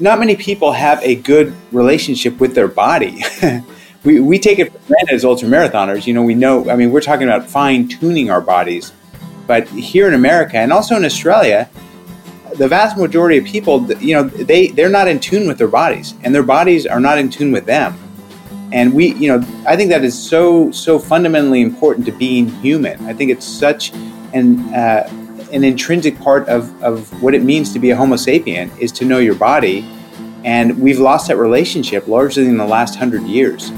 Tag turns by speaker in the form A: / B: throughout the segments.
A: not many people have a good relationship with their body. we, we take it for granted as ultramarathoners. You know, we know, I mean, we're talking about fine tuning our bodies. But here in America and also in Australia, the vast majority of people, you know, they, they're not in tune with their bodies and their bodies are not in tune with them. And we, you know, I think that is so, so fundamentally important to being human. I think it's such an, uh, an intrinsic part of, of what it means to be a Homo sapien is to know your body. And we've lost that relationship largely in the last hundred years.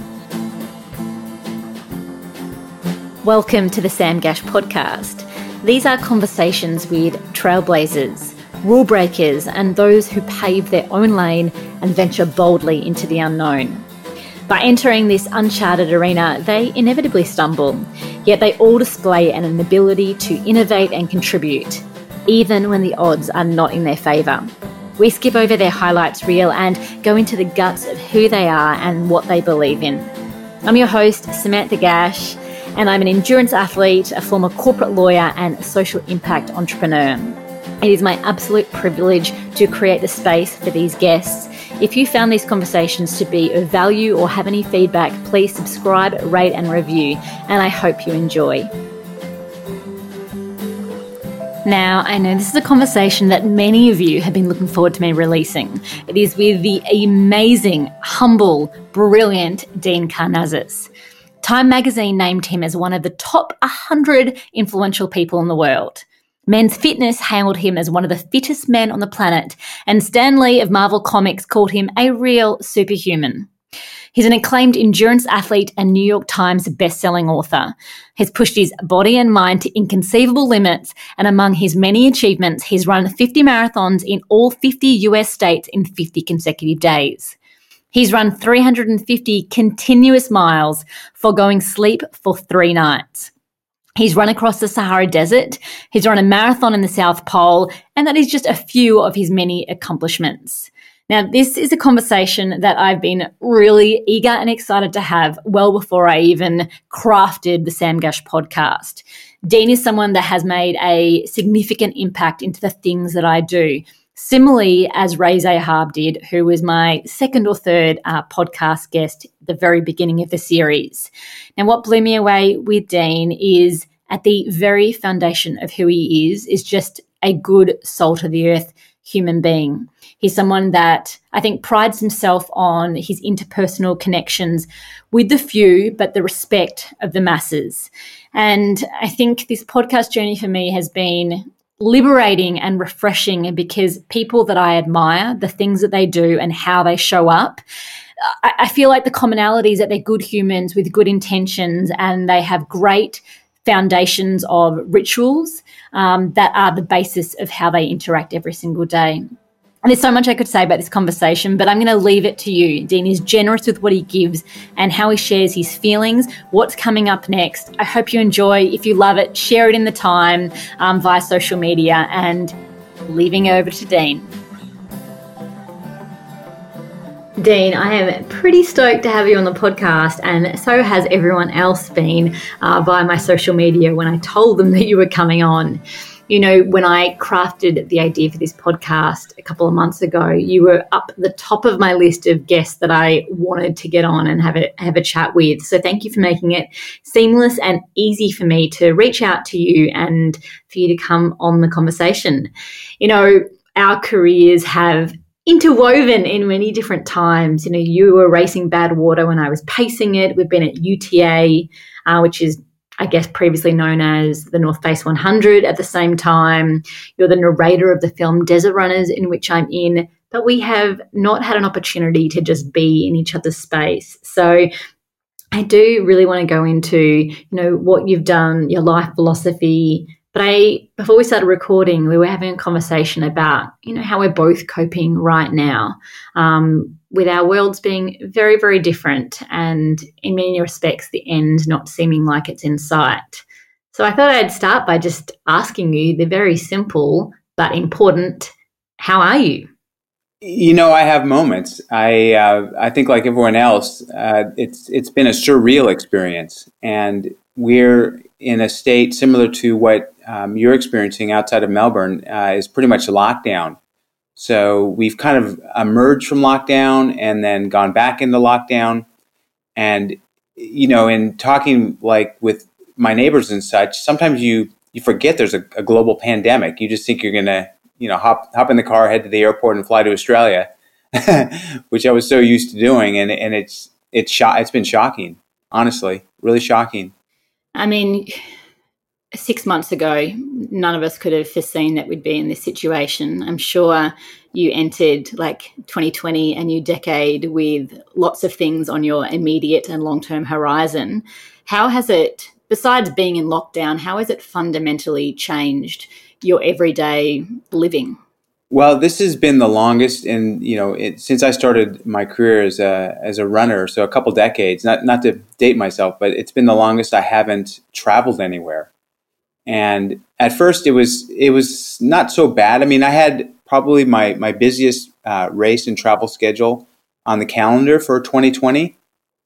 B: Welcome to the Sam Gash podcast. These are conversations with trailblazers, rule breakers, and those who pave their own lane and venture boldly into the unknown. By entering this uncharted arena, they inevitably stumble, yet they all display an ability to innovate and contribute, even when the odds are not in their favour. We skip over their highlights reel and go into the guts of who they are and what they believe in. I'm your host, Samantha Gash, and I'm an endurance athlete, a former corporate lawyer, and social impact entrepreneur. It is my absolute privilege to create the space for these guests. If you found these conversations to be of value or have any feedback, please subscribe, rate, and review, and I hope you enjoy. Now, I know this is a conversation that many of you have been looking forward to me releasing. It is with the amazing, humble, brilliant Dean Karnazes. Time magazine named him as one of the top 100 influential people in the world. Men's Fitness hailed him as one of the fittest men on the planet, and Stan Lee of Marvel Comics called him a real superhuman. He's an acclaimed endurance athlete and New York Times best-selling author. He's pushed his body and mind to inconceivable limits, and among his many achievements, he's run 50 marathons in all 50 US states in 50 consecutive days. He's run 350 continuous miles, foregoing sleep for three nights. He's run across the Sahara Desert. He's run a marathon in the South Pole, and that is just a few of his many accomplishments. Now, this is a conversation that I've been really eager and excited to have well before I even crafted the Sam Gash podcast. Dean is someone that has made a significant impact into the things that I do. Similarly, as Ray Zahab did, who was my second or third uh, podcast guest at the very beginning of the series. Now, what blew me away with Dean is at the very foundation of who he is, is just a good salt of the earth human being. He's someone that I think prides himself on his interpersonal connections with the few, but the respect of the masses. And I think this podcast journey for me has been liberating and refreshing because people that I admire, the things that they do and how they show up, I, feel like the commonalities that they're good humans with good intentions and they have great foundations of rituals um, that are the basis of how they interact every single day. And there's so much I could say about this conversation, but I'm going to leave it to you. Dean is generous with what he gives and how he shares his feelings, what's coming up next. I hope you enjoy. If you love it, share it in the time um, via social media and leaving over to Dean. Dean, I am pretty stoked to have you on the podcast, and so has everyone else been uh, via my social media when I told them that you were coming on you know, when I crafted the idea for this podcast a couple of months ago, you were up the top of my list of guests that I wanted to get on and have a have a chat with. So thank you for making it seamless and easy for me to reach out to you and for you to come on the conversation. You know, our careers have interwoven in many different times. You know, you were racing Badwater when I was pacing it. We've been at UTA, uh, which is I guess previously known as the North Face 100 at the same time. You're the narrator of the film Desert Runners, in which I'm in, but we have not had an opportunity to just be in each other's space. So I do really want to go into, you know, what you've done, your life philosophy. But I, before we started recording, we were having a conversation about, you know, how we're both coping right now. Um, with our worlds being very, very different, and in many respects, the end not seeming like it's in sight. So I thought I'd start by just asking you the very simple but important how are you?
A: You know, I have moments. I uh, I think, like everyone else, uh, it's it's been a surreal experience, and we're in a state similar to what um, you're experiencing outside of Melbourne. Uh, is pretty much lockdown So we've kind of emerged from lockdown and then gone back into lockdown. And, you know, in talking like with my neighbors and such, sometimes you, you forget there's a, a global pandemic. You just think you're going to, you know, hop, hop in the car, head to the airport and fly to Australia, which I was so used to doing. And, and it's, it's, sho- it's been shocking, honestly, really shocking.
B: I mean, six months ago, none of us could have foreseen that we'd be in this situation. I'm sure you entered like 2020, a new decade, with lots of things on your immediate and long term horizon. How has it, besides being in lockdown, how has it fundamentally changed your everyday living?
A: Well, this has been the longest, and you know, it, since I started my career as a as a runner, so a couple decades. Not not to date myself, but it's been the longest I haven't traveled anywhere. And at first, it was it was not so bad. I mean, I had probably my my busiest uh, race and travel schedule on the calendar for 2020,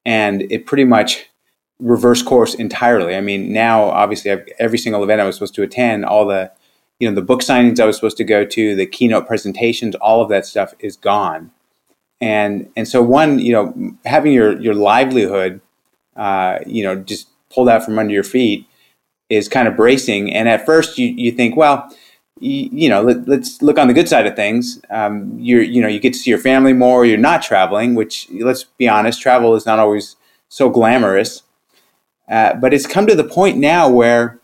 A: and it pretty much reversed course entirely. I mean, now obviously I've, every single event I was supposed to attend, all the you know the book signings I was supposed to go to, the keynote presentations, all of that stuff is gone. And and so one, you know, having your your livelihood, uh, you know, just pulled out from under your feet is kind of bracing. And at first, you, you think, well, you, you know, let, us look on the good side of things. Um, you're, you know, you get to see your family more. You're not traveling, which let's be honest, travel is not always so glamorous. Uh, but it's come to the point now where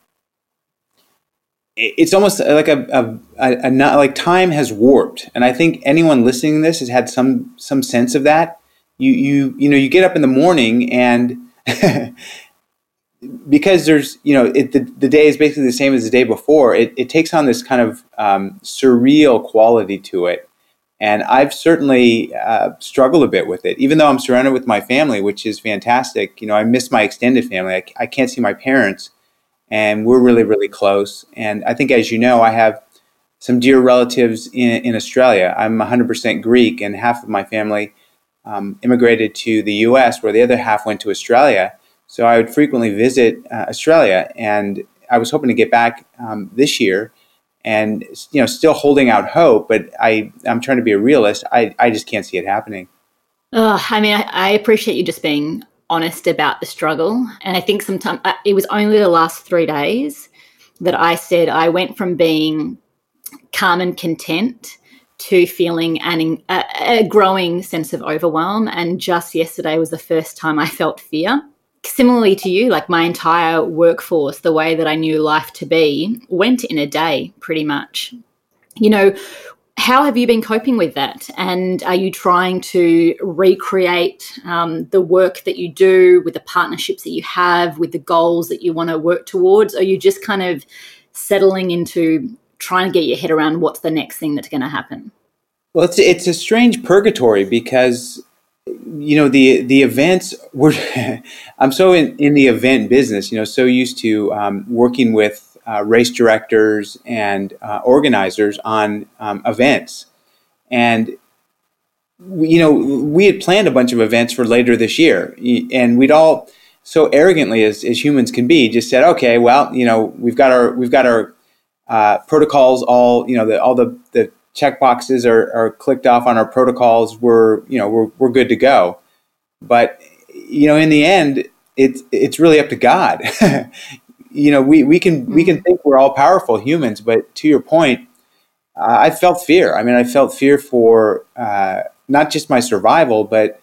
A: it's almost like a, a, a, a, like time has warped, and I think anyone listening to this has had some some sense of that. You you you know you get up in the morning and because there's you know it, the, the day is basically the same as the day before it, it takes on this kind of um, surreal quality to it. And i've certainly uh, struggled a bit with it even though i'm surrounded with my family which is fantastic. You know i miss my extended family. I, I can't see my parents and we're really really close. And i think as you know i have some dear relatives in, in australia. I'm 100% greek and half of my family um, immigrated to the us where the other half went to australia so I would frequently visit uh, Australia, and I was hoping to get back um, this year, and you know, still holding out hope. But I, I'm trying to be a realist. I, I just can't see it happening.
B: Oh, I mean, I, I appreciate you just being honest about the struggle, and I think sometimes uh, it was only the last three days that I said I went from being calm and content to feeling an, a, a growing sense of overwhelm. And just yesterday was the first time I felt fear similarly to you, like my entire workforce, the way that I knew life to be, went in a day pretty much. You know, how have you been coping with that? And are you trying to recreate um, the work that you do with the partnerships that you have, with the goals that you want to work towards? Or are you just kind of settling into trying to get your head around what's the next thing that's going to happen?
A: Well, it's, it's a strange purgatory because you know the the events were i'm so in, in the event business you know so used to um, working with uh, race directors and uh, organizers on um, events. And you know we had planned a bunch of events for later this year and we'd all so arrogantly as, as humans can be just said okay well you know we've got our we've got our uh, protocols all you know the, all the, the check boxes are, are clicked off on our protocols, we're you know we're, we're good to go. But you know, in the end, it's it's really up to God. you know, we, we can we can think we're all powerful humans, but to your point, uh, I felt fear. I mean, I felt fear for uh, not just my survival, but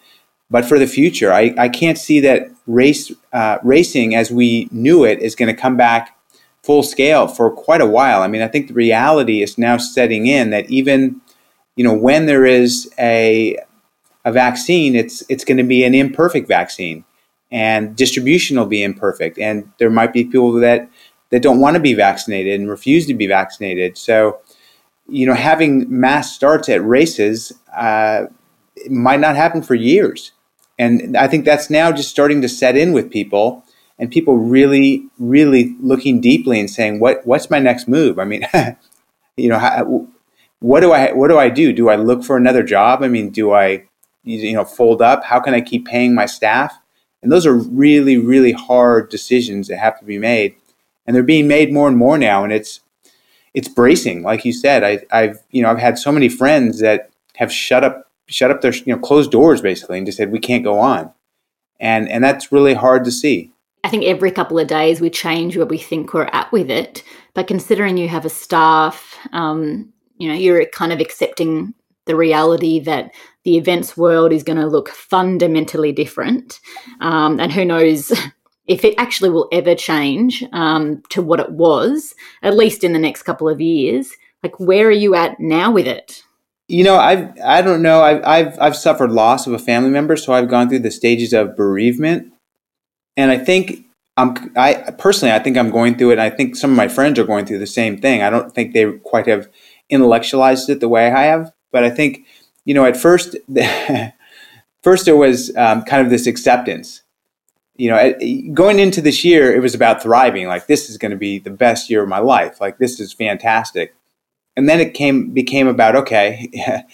A: but for the future. I, I can't see that race uh, racing as we knew it is going to come back full scale for quite a while. I mean, I think the reality is now setting in that even, you know, when there is a a vaccine, it's it's going to be an imperfect vaccine, and distribution will be imperfect, and there might be people that that don't want to be vaccinated and refuse to be vaccinated. So, you know, having mass starts at races uh, might not happen for years, and I think that's now just starting to set in with people and people really, really looking deeply and saying, "What what's my next move?" I mean, you know, how, what do I what do I do? Do I look for another job? I mean, do I you know fold up? How can I keep paying my staff? And those are really, really hard decisions that have to be made, and they're being made more and more now. And it's it's bracing. Like you said, I, I've you know I've had so many friends that have shut up shut up their you know closed doors basically and just said we can't go on, and and that's really hard to see.
B: I think every couple of days we change where we think we're at with it. But considering you have a staff, um, you know, you're kind of accepting the reality that the events world is going to look fundamentally different. Um, and who knows if it actually will ever change um, to what it was, at least in the next couple of years. Like, where are you at now with it?
A: You know, I've I don't know. I've I've I've suffered loss of a family member, so I've gone through the stages of bereavement, and I think I'm I personally I think I'm going through it. And I think some of my friends are going through the same thing. I don't think they quite have intellectualized it the way I have, but I think you know at first first there was um, kind of this acceptance. You know, going into this year, it was about thriving. Like this is going to be the best year of my life. Like this is fantastic and then it came became about okay,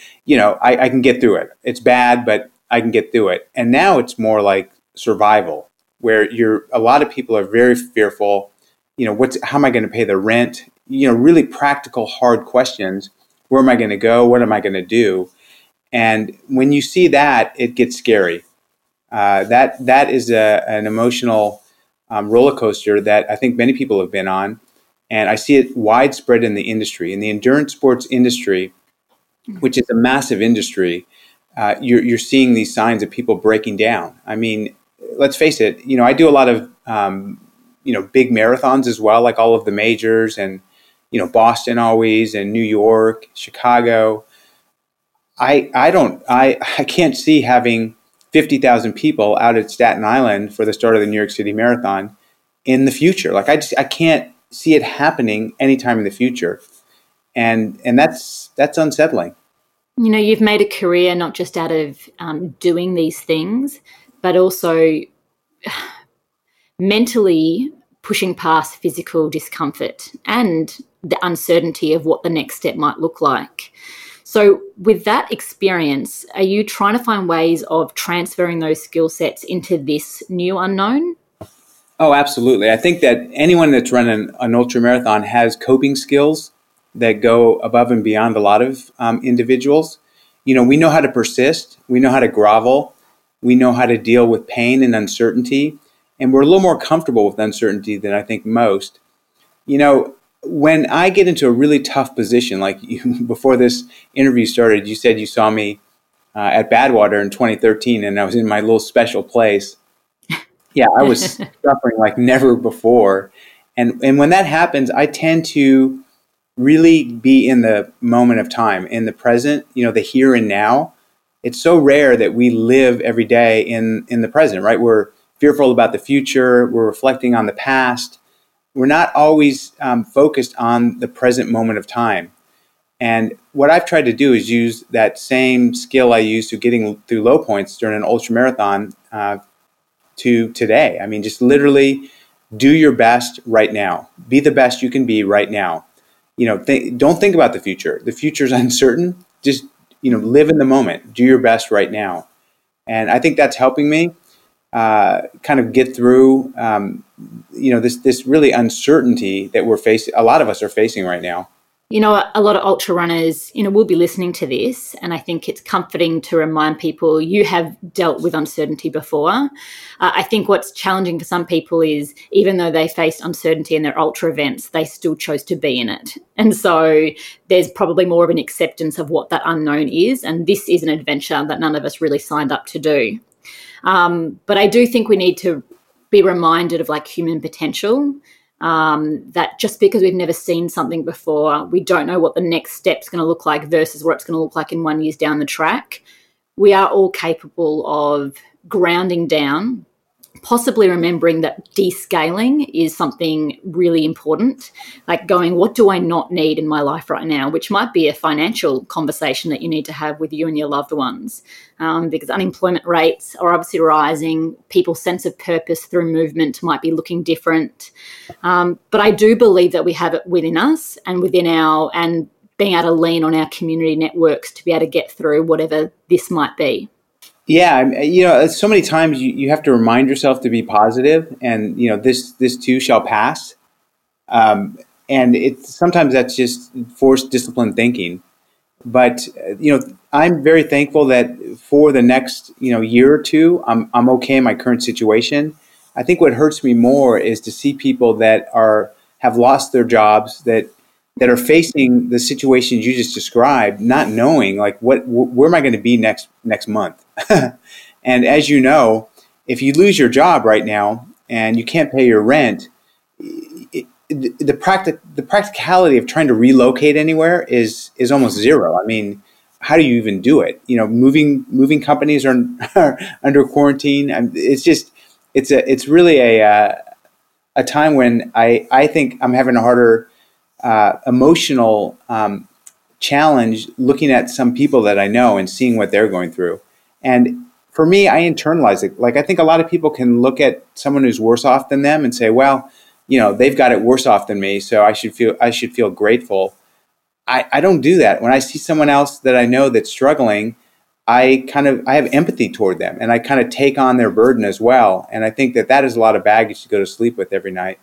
A: you know, I, I can get through it. It's bad, but I can get through it. And now it's more like survival, where you're a lot of people are very fearful. You know, what's how am I going to pay the rent? You know, really practical, hard questions. Where am I going to go? What am I going to do? And when you see that, it gets scary. Uh, that that is a, an emotional um, roller coaster that I think many people have been on and I see it widespread in the industry. In the endurance sports industry, which is a massive industry, uh, you're, you're seeing these signs of people breaking down. I mean, let's face it. You know, I do a lot of um, you know big marathons as well, like all of the majors and you know Boston always and New York, Chicago. I I don't I I can't see having fifty thousand people out at Staten Island for the start of the New York City Marathon in the future. Like I just I can't see it happening anytime in the future, and and that's that's unsettling.
B: You know, you've made a career not just out of um, doing these things, but also mentally pushing past physical discomfort and the uncertainty of what the next step might look like. So, with that experience, are you trying to find ways of transferring those skill sets into this new unknown?
A: Oh, absolutely. I think that anyone that's run an, ultra marathon has coping skills that go above and beyond a lot of um, individuals. You know, we know how to persist, we know how to grovel, we know how to deal with pain and uncertainty, and we're a little more comfortable with uncertainty than I think most. You know, when I get into a really tough position, like you, before this interview started, you said you saw me uh, at Badwater in 2013, and I was in my little special place yeah, I was suffering like never before. And and when that happens, I tend to really be in the moment of time, in the present, you know, the here and now. It's so rare that we live every day in in the present, right? We're fearful about the future, we're reflecting on the past. We're not always um, focused on the present moment of time. And what I've tried to do is use that same skill I used to getting through low points during an ultra marathon uh, to today. I mean, just literally do your best right now. Be the best you can be right now. You know, th- don't think about the future. The future is uncertain. Just you know, live in the moment. Do your best right now, and I think that's helping me uh, kind of get through. Um, you know, this this really uncertainty that we're facing. A lot of us are facing right now
B: you know, a lot of ultra runners, you know, will be listening to this. And I think it's comforting to remind people you have dealt with uncertainty before. Uh, I think what's challenging for some people is even though they faced uncertainty in their ultra events, they still chose to be in it. And so there's probably more of an acceptance of what that unknown is. And this is an adventure that none of us really signed up to do. Um, but I do think we need to be reminded of like human potential um, that just because we've never seen something before, we don't know what the next step's going to look like versus what it's going to look like in one year's down the track. We are all capable of grounding down possibly remembering that descaling is something really important like going what do i not need in my life right now? which might be a financial conversation that you need to have with you and your loved ones. Um, because unemployment rates are obviously rising. People's sense of purpose through movement might be looking different. Um, but i do believe that we have it within us and within our and being able to lean on our community networks to be able to get through whatever this might be
A: yeah, uh, you know, uh, so many times you, you have to remind yourself to be positive, and you know, this this too shall pass. Um, and it's sometimes that's just forced disciplined thinking. But uh, you know, I'm very thankful that for the next you know year or two, I'm I'm okay in my current situation. I think what hurts me more is to see people that are have lost their jobs that that are facing the situations you just described, not knowing like what wh- where am I going to be next next month. and as you know, if you lose your job right now and you can't pay your rent, the practic the practicality of trying to relocate anywhere is is almost zero. I mean, how do you even do it? You know, moving moving companies are, are under quarantine. it's just it's a it's really a uh, a time when I I think I'm having a harder uh, emotional um, challenge looking at some people that I know and seeing what they're going through. And for me, I internalize it. Like I think a lot of people can look at someone who's worse off than them and say, well, you know, they've got it worse off than me, so I should feel I should feel grateful. I, I don't do that. When I see someone else that I know that's struggling, I kind of I have empathy toward them and I kind of take on their burden as well. And I think that that is a lot of baggage to go to sleep with every night.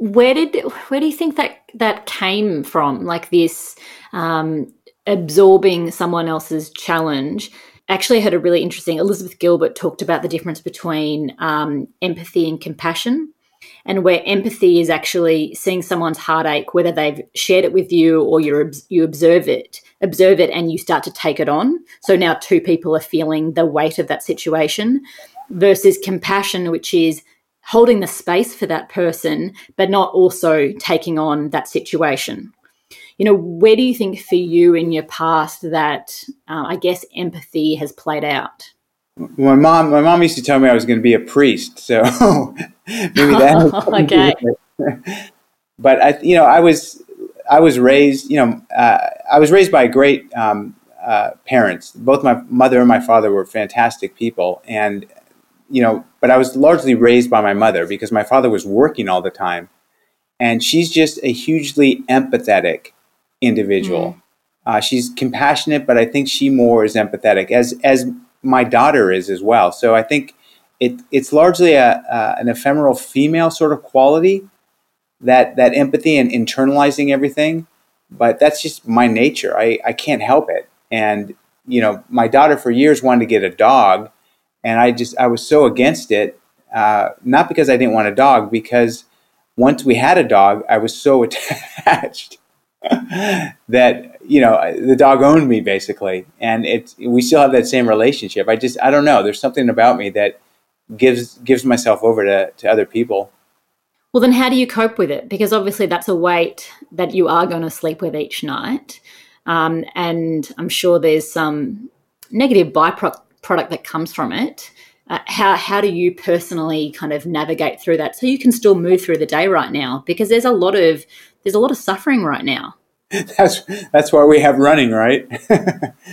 B: Where did where do you think that that came from? Like this um, absorbing someone else's challenge. Actually, I heard a really interesting. Elizabeth Gilbert talked about the difference between um, empathy and compassion and where empathy is actually seeing someone's heartache, whether they've shared it with you or you you observe it, observe it, and you start to take it on. So now two people are feeling the weight of that situation, versus compassion, which is holding the space for that person, but not also taking on that situation. You know, where do you think for you in your past that uh, I guess empathy has played out?
A: my mom my mom used to tell me I was going to be a priest, so maybe that. okay. but I, you know, I was I was raised, you know, uh, I was raised by great um, uh, parents. Both my mother and my father were fantastic people, and you know, but I was largely raised by my mother because my father was working all the time, and she's just a hugely empathetic individual. Mm. Uh, she's compassionate, but I think she more is empathetic. As as my daughter is as well. So I think it it's largely a, uh, an ephemeral female sort of quality that that empathy and internalizing everything. But that's just my nature. I, I can't help it. And you know, my daughter for years wanted to get a dog, and I just I was so against it. Uh, not because I didn't want a dog, because once we had a dog, I was so attached that you know the dog owned me basically, and it's we still have that same relationship. I just I don't know. There's something about me that gives gives myself over to, to other people.
B: Well, then how do you cope with it? Because obviously that's a weight that you are going to sleep with each night, um, and I'm sure there's some negative byproduct product that comes from it. Uh, how how do you personally kind of navigate through that so you can still move through the day right now? Because there's a lot of there's a lot of suffering right now.
A: That's that's why we have running, right?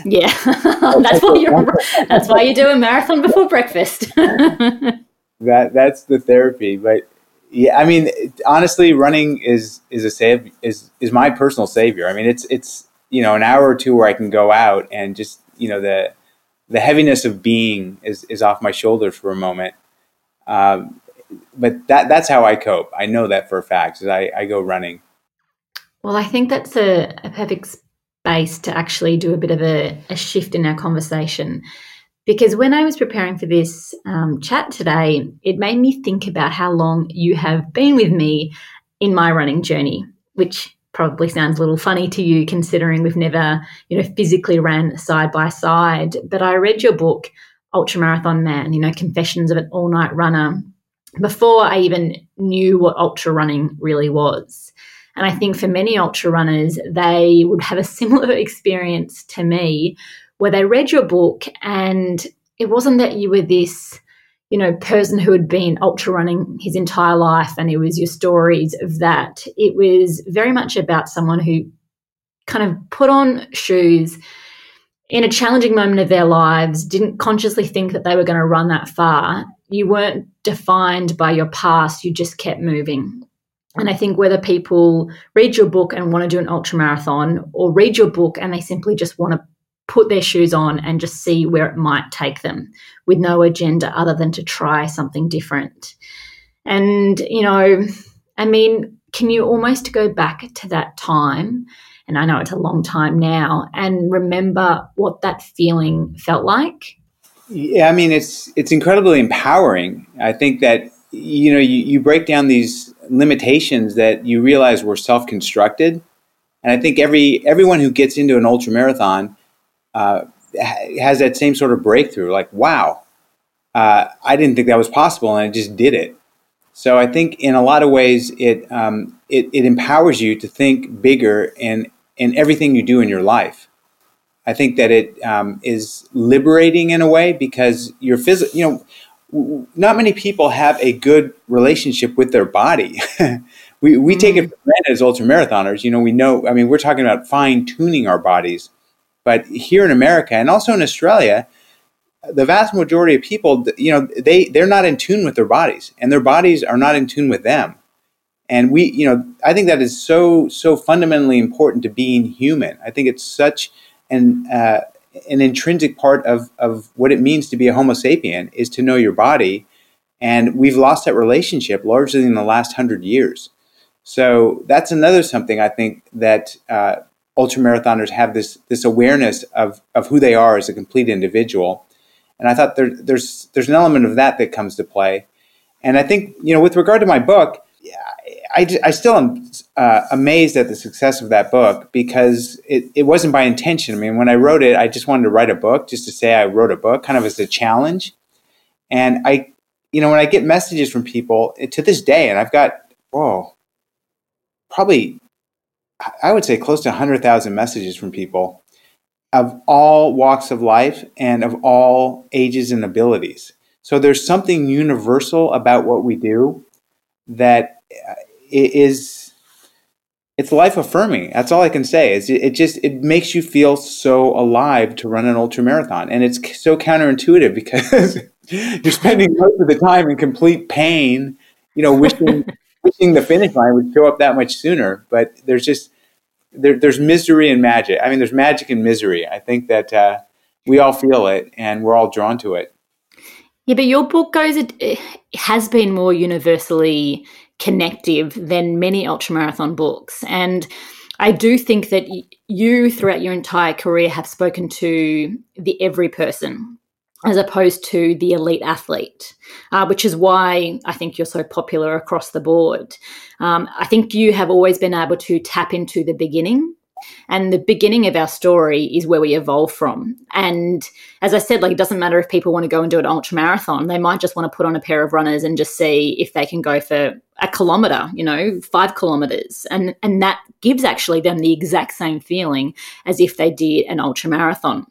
B: yeah, that's why you're that's why you do a marathon before breakfast.
A: that that's the therapy, but yeah, I mean, honestly, running is is a save is is my personal savior. I mean, it's it's you know an hour or two where I can go out and just you know the the heaviness of being is is off my shoulders for a moment. Um, but that that's how I cope. I know that for a fact. Is I, I go running.
B: Well, I think that's a, a perfect space to actually do a bit of a, a, shift in our conversation. Because when I was preparing for this um, chat today, it made me think about how long you have been with me in my running journey, which probably sounds a little funny to you considering we've never, you know, physically ran side by side. But I read your book, Ultramarathon Man, you know, Confessions of an All Night Runner, before I even knew what ultra running really was. And I think for many ultra runners, they would have a similar experience to me where they read your book and it wasn't that you were this, you know, person who had been ultra running his entire life and it was your stories of that. It was very much about someone who kind of put on shoes in a challenging moment of their lives, didn't consciously think that they were going to run that far. You weren't defined by your past, you just kept moving. And I think whether people read your book and want to do an ultra marathon or read your book and they simply just want to put their shoes on and just see where it might take them with no agenda other than to try something different. And, you know, I mean, can you almost go back to that time? And I know it's a long time now, and remember what that feeling felt like.
A: Yeah, I mean it's it's incredibly empowering. I think that you know you, you break down these limitations that you realize were self constructed, and I think every everyone who gets into an ultra marathon uh, has that same sort of breakthrough. Like, wow, uh, I didn't think that was possible, and I just did it. So I think in a lot of ways it um, it, it empowers you to think bigger in in everything you do in your life. I think that it um, is liberating in a way because you're physical. You know, not many people have a good relationship with their body. we we mm-hmm. take it mm. for granted as ultra marathoners. You know, we know. I mean, we're talking about fine tuning our bodies, but here in America and also in Australia, the vast majority of people, you know, they they're not in tune with their bodies, and their bodies are not in tune with them. And we, you know, I think that is so so fundamentally important to being human. I think it's such an uh, an intrinsic part of of what it means to be a Homo sapien is to know your body, and we've lost that relationship largely in the last hundred years. So that's another something I think that uh, ultramarathoners have this this awareness of of who they are as a complete individual, and I thought there, there's there's an element of that that comes to play, and I think you know with regard to my book, I, I still am uh, amazed at the success of that book because it, it wasn't by intention. I mean, when I wrote it, I just wanted to write a book just to say I wrote a book, kind of as a challenge. And I, you know, when I get messages from people to this day, and I've got, whoa, probably, I would say close to 100,000 messages from people of all walks of life and of all ages and abilities. So there's something universal about what we do that is it's life affirming. That's all I can say. Is it just it makes you feel so alive to run an ultra marathon, and it's so counterintuitive because you're spending most of the time in complete pain. You know, wishing wishing the finish line would show up that much sooner. But there's just there, there's misery and magic. I mean, there's magic and misery. I think that uh, we all feel it, and we're all drawn to it.
B: Yeah, but your book goes. It has been more universally connective than many ultramarathon books. And I do think that you, throughout your entire career, have spoken to the every person as opposed to the elite athlete, uh, which is why I think you're so popular across the board. Um, I think you have always been able to tap into the beginning and the beginning of our story is where we evolve from. And as I said, like it doesn't matter if people want to go and do an ultra marathon, they might just want to put on a pair of runners and just see if they can go for a kilometer, you know, five kilometers. And and that gives actually them the exact same feeling as if they did an ultra marathon.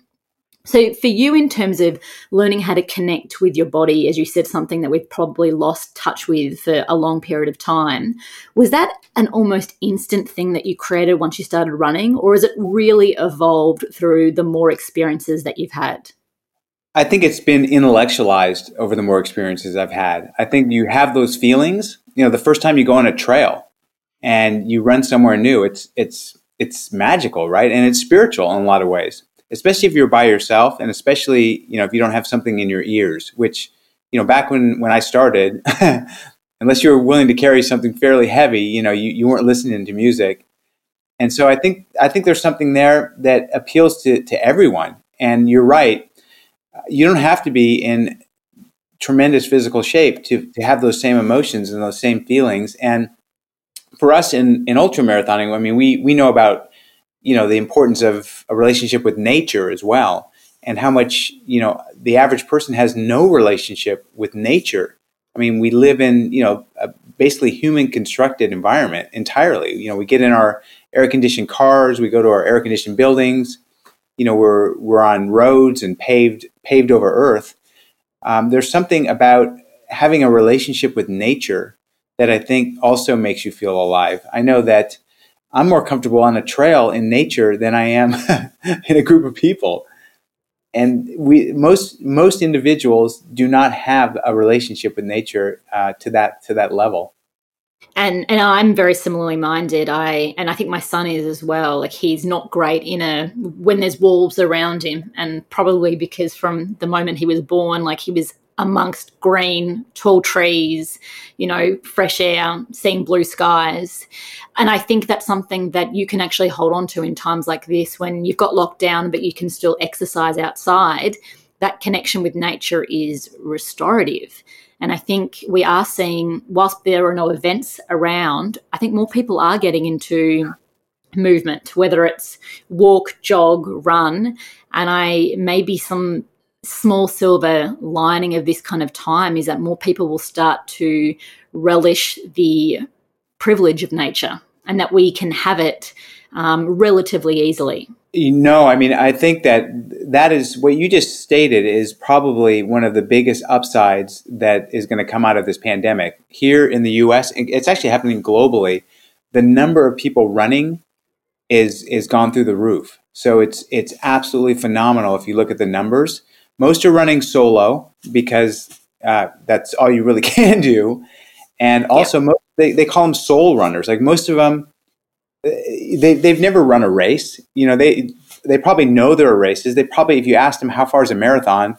B: So, for you, in terms of learning how to connect with your body, as you said, something that we've probably lost touch with for a long period of time, was that an almost instant thing that you created once you started running, or has it really evolved through the more experiences that you've had?
A: I think it's been intellectualized over the more experiences I've had. I think you have those feelings. You know, the first time you go on a trail and you run somewhere new, it's it's it's magical, right? And it's spiritual in a lot of ways especially if you're by yourself and especially you know if you don't have something in your ears which you know back when when i started unless you were willing to carry something fairly heavy you know you, you weren't listening to music. And so i think i think there's something there that appeals to to everyone. And you're right. You don't have to be in tremendous physical shape to, to have those same emotions and those same feelings. And for us in in ultra marathoning i mean we we know about you know the importance of a relationship with nature as well and how much you know the average person has no relationship with nature. I mean we live in you know a basically human constructed environment entirely. You know we get in our air conditioned cars we go to our air conditioned buildings you know we're we're on roads and paved paved over earth. Um, there's something about having a relationship with nature that i think also makes you feel alive. I know that I'm more comfortable on a trail in nature than I am in a group of people. And we most most individuals do not have a relationship with nature uh, to that to that level.
B: And and I'm very similarly minded. I and I think my son is as well. Like he's not great in a when there's wolves around him, and probably because from the moment he was born, like he was amongst green, tall trees, you know, fresh air, seeing blue skies. And I think that's something that you can actually hold on to in times like this when you've got lockdown, but you can still exercise outside. That connection with nature is restorative. And I think we are seeing, whilst there are no events around, I think more people are getting into movement, whether it's walk, jog, run. And I maybe some small silver lining of this kind of time is that more people will start to relish the privilege of nature and that we can have it um, relatively easily.
A: You know, I mean, I think that that is what you just stated is probably one of the biggest upsides that is going to come out of this pandemic. Here in the US, it's actually happening globally. The number of people running is is gone through the roof. So it's it's absolutely phenomenal if you look at the numbers. Most are running solo because uh, that's all you really can do, and also yeah. most, they they call them soul runners. Like most of them, uh, they they've never run a race. You know they they probably know there are races. They probably if you asked them how far is a marathon,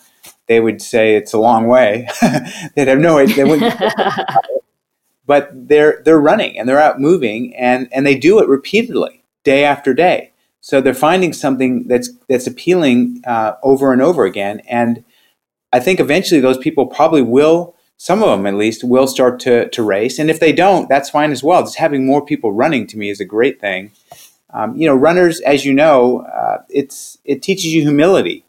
A: they would say it's a long way. They'd have no idea. They wouldn't. but they're they're running and they're out moving and and they do it repeatedly day after day. So they're finding something that's that's appealing uh, over and over again, and I think eventually those people probably will. Some of them, at least, will start to to race, and if they don't, that's fine as well. Just having more people running to me is a great thing. Um, you know, runners, as you know, uh, it's it teaches you humility.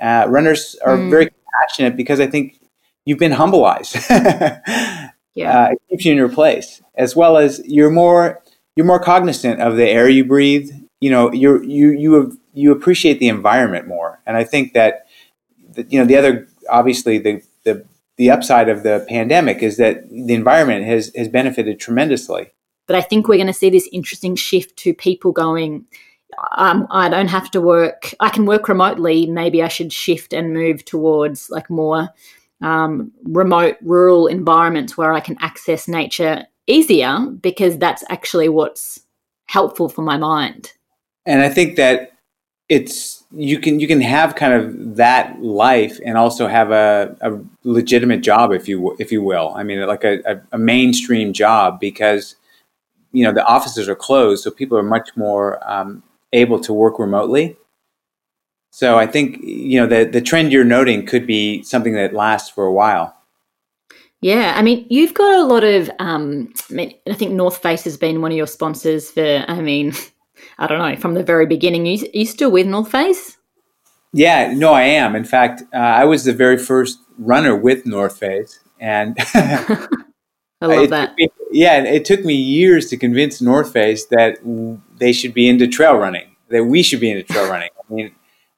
A: Uh, runners are mm. very passionate because I think you've been humbleized. yeah, uh, it keeps you in your place, as well as you're more you're more cognizant of the air you breathe. You know, you you you you appreciate the environment more, and I think that you know the other obviously the the the upside of the pandemic is that the environment has has benefited tremendously.
B: But I think we're going to see this interesting shift to people going. Um, I don't have to work. I can work remotely. Maybe I should shift and move towards like more um, remote rural environments where I can access nature easier because that's actually what's helpful for my mind.
A: And I think that it's you can you can have kind of that life and also have a, a legitimate job if you if you will. I mean, like a, a, mainstream job because you know the offices are closed, so people are much more um, able to work remotely. So I think you know the the trend you're noting could be something that lasts for a while.
B: Yeah, I mean, you've got a lot of. Um, I, mean, I think North Face has been one of your sponsors for. I mean, I don't know from the very beginning. You, are you still with North Face?
A: Yeah, no, I am. In fact, uh, I was the very first runner with North Face, and
B: I love that.
A: Me, yeah, it took me years to convince North Face that they should be into trail running, that we should be into trail running. I mean,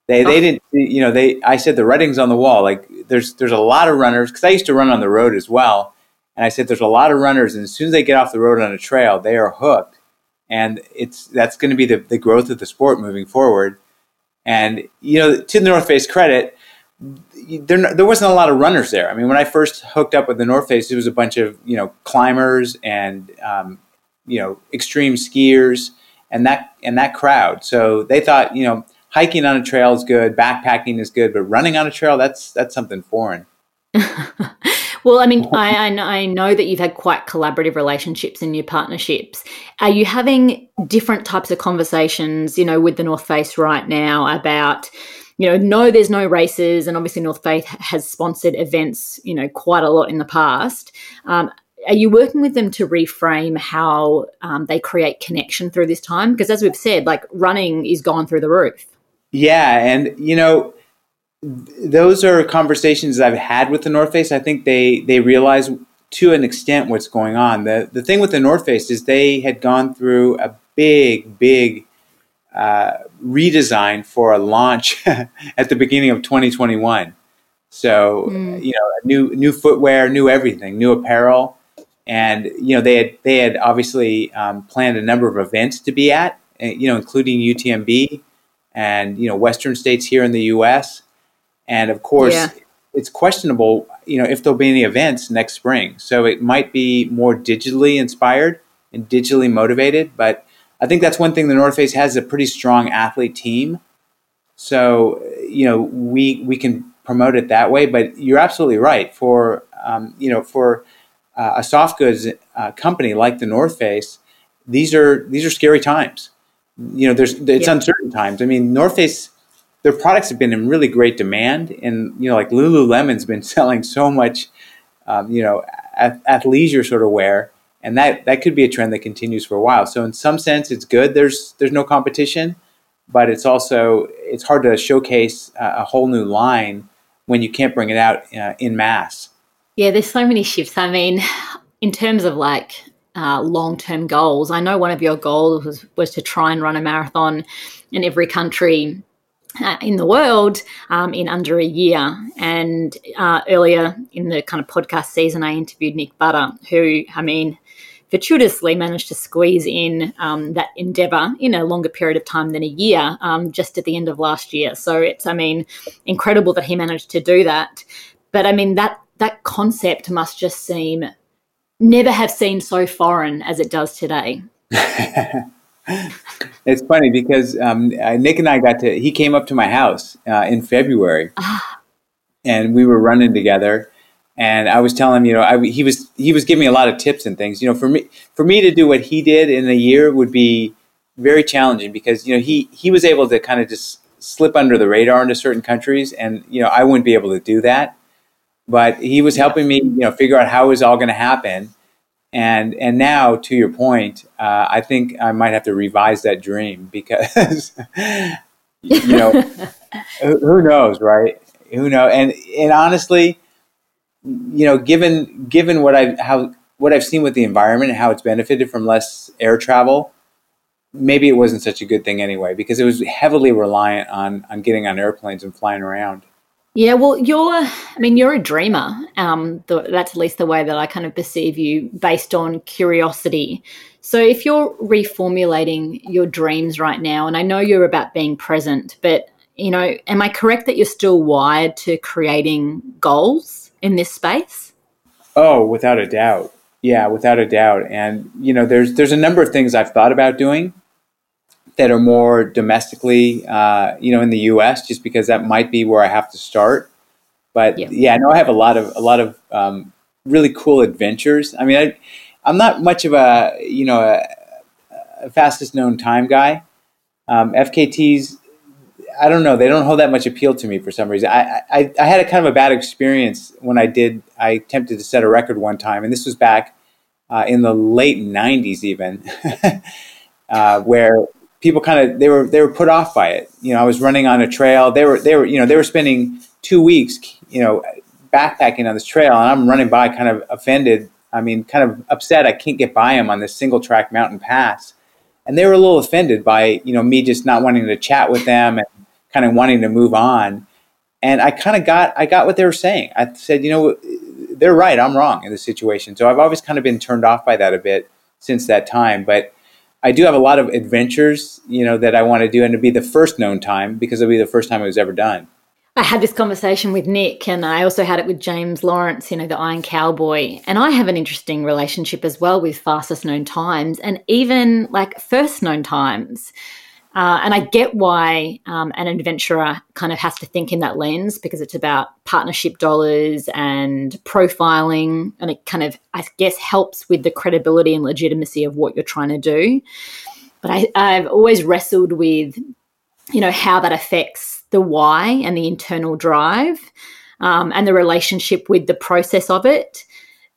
A: they they oh. didn't, you know, they. I said the writing's on the wall. Like there's there's a lot of runners because I used to run on the road as well, and I said there's a lot of runners, and as soon as they get off the road on a trail, they are hooked, and it's that's going to be the the growth of the sport moving forward. And you know, to the North Face credit, there, there wasn't a lot of runners there. I mean, when I first hooked up with the North Face, it was a bunch of you know climbers and um, you know extreme skiers and that and that crowd. So they thought you know hiking on a trail is good, backpacking is good, but running on a trail that's that's something foreign.
B: well, I mean, I, I know that you've had quite collaborative relationships in your partnerships. Are you having different types of conversations, you know, with the North Face right now about, you know, no, there's no races, and obviously North Face has sponsored events, you know, quite a lot in the past. Um, are you working with them to reframe how um, they create connection through this time? Because as we've said, like running is gone through the roof.
A: Yeah, and you know, those are conversations I've had with the North Face. I think they they realize to an extent what's going on. The the thing with the North Face is they had gone through a big, big uh, redesign for a launch at the beginning of 2021. So mm. you know, new new footwear, new everything, new apparel, and you know they had they had obviously um, planned a number of events to be at, eh, you know, including UTMB and you know Western states here in the U.S. And of course, yeah. it's questionable, you know, if there'll be any events next spring. So it might be more digitally inspired and digitally motivated. But I think that's one thing the North Face has a pretty strong athlete team. So you know, we we can promote it that way. But you're absolutely right. For um, you know, for uh, a soft goods uh, company like the North Face, these are these are scary times. You know, there's it's yeah. uncertain times. I mean, North Face, their products have been in really great demand, and you know, like Lululemon's been selling so much, um, you know, at, athleisure sort of wear, and that that could be a trend that continues for a while. So in some sense, it's good. There's there's no competition, but it's also it's hard to showcase a, a whole new line when you can't bring it out uh, in mass.
B: Yeah, there's so many shifts. I mean, in terms of like uh, long term goals, I know one of your goals was, was to try and run a marathon in every country in the world um, in under a year. And uh, earlier in the kind of podcast season, I interviewed Nick Butter, who, I mean, fortuitously managed to squeeze in um, that endeavor in a longer period of time than a year, um, just at the end of last year. So it's, I mean, incredible that he managed to do that. But I mean, that that concept must just seem never have seemed so foreign as it does today.
A: it's funny because um, Nick and I got to. He came up to my house uh, in February, ah. and we were running together. And I was telling him, you know, I, he was he was giving me a lot of tips and things. You know, for me for me to do what he did in a year would be very challenging because you know he he was able to kind of just slip under the radar into certain countries, and you know I wouldn't be able to do that. But he was helping me, you know, figure out how it was all going to happen and and now to your point uh, i think i might have to revise that dream because you know who knows right? Who knows and and honestly you know given given what i how what i've seen with the environment and how it's benefited from less air travel maybe it wasn't such a good thing anyway because it was heavily reliant on on getting on airplanes and flying around
B: yeah, well, you're, I mean, you're a dreamer. Um, the, that's at least the way that I kind of perceive you based on curiosity. So if you're reformulating your dreams right now, and I know you're about being present, but, you know, am I correct that you're still wired to creating goals in this space?
A: Oh, without a doubt. Yeah, without a doubt. And, you know, there's, there's a number of things I've thought about doing that are more domestically, uh, you know, in the U.S. Just because that might be where I have to start. But yeah, yeah I know I have a lot of a lot of um, really cool adventures. I mean, I, I'm not much of a you know a, a fastest known time guy. Um, FKTs, I don't know, they don't hold that much appeal to me for some reason. I, I I had a kind of a bad experience when I did. I attempted to set a record one time, and this was back uh, in the late '90s, even. Uh, where people kind of they were they were put off by it. You know, I was running on a trail. They were they were you know they were spending two weeks you know backpacking on this trail, and I'm running by kind of offended. I mean, kind of upset. I can't get by them on this single track mountain pass, and they were a little offended by you know me just not wanting to chat with them and kind of wanting to move on. And I kind of got I got what they were saying. I said, you know, they're right. I'm wrong in this situation. So I've always kind of been turned off by that a bit since that time, but I do have a lot of adventures, you know, that I want to do, and to be the first known time because it'll be the first time it was ever done.
B: I had this conversation with Nick, and I also had it with James Lawrence, you know, the Iron Cowboy. And I have an interesting relationship as well with fastest known times and even like first known times. Uh, and I get why um, an adventurer kind of has to think in that lens because it's about partnership dollars and profiling. And it kind of, I guess, helps with the credibility and legitimacy of what you're trying to do. But I, I've always wrestled with, you know, how that affects the why and the internal drive um, and the relationship with the process of it.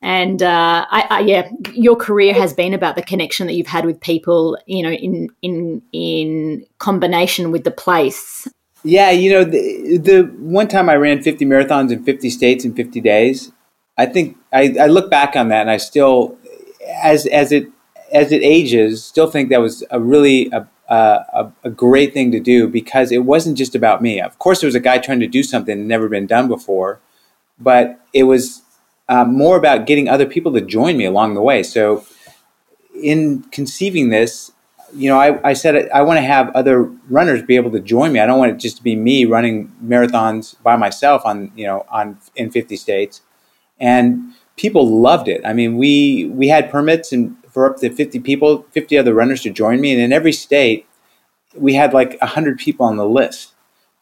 B: And uh, I, I, yeah, your career has been about the connection that you've had with people, you know, in in in combination with the place.
A: Yeah, you know, the, the one time I ran 50 marathons in 50 states in 50 days, I think I, I look back on that and I still, as as it as it ages, still think that was a really a, a, a great thing to do because it wasn't just about me. Of course, there was a guy trying to do something that never been done before, but it was uh, more about getting other people to join me along the way. So, in conceiving this, you know, I, I said I want to have other runners be able to join me. I don't want it just to be me running marathons by myself on you know on in 50 states, and people loved it. I mean, we we had permits and for up to 50 people, 50 other runners to join me, and in every state, we had like 100 people on the list.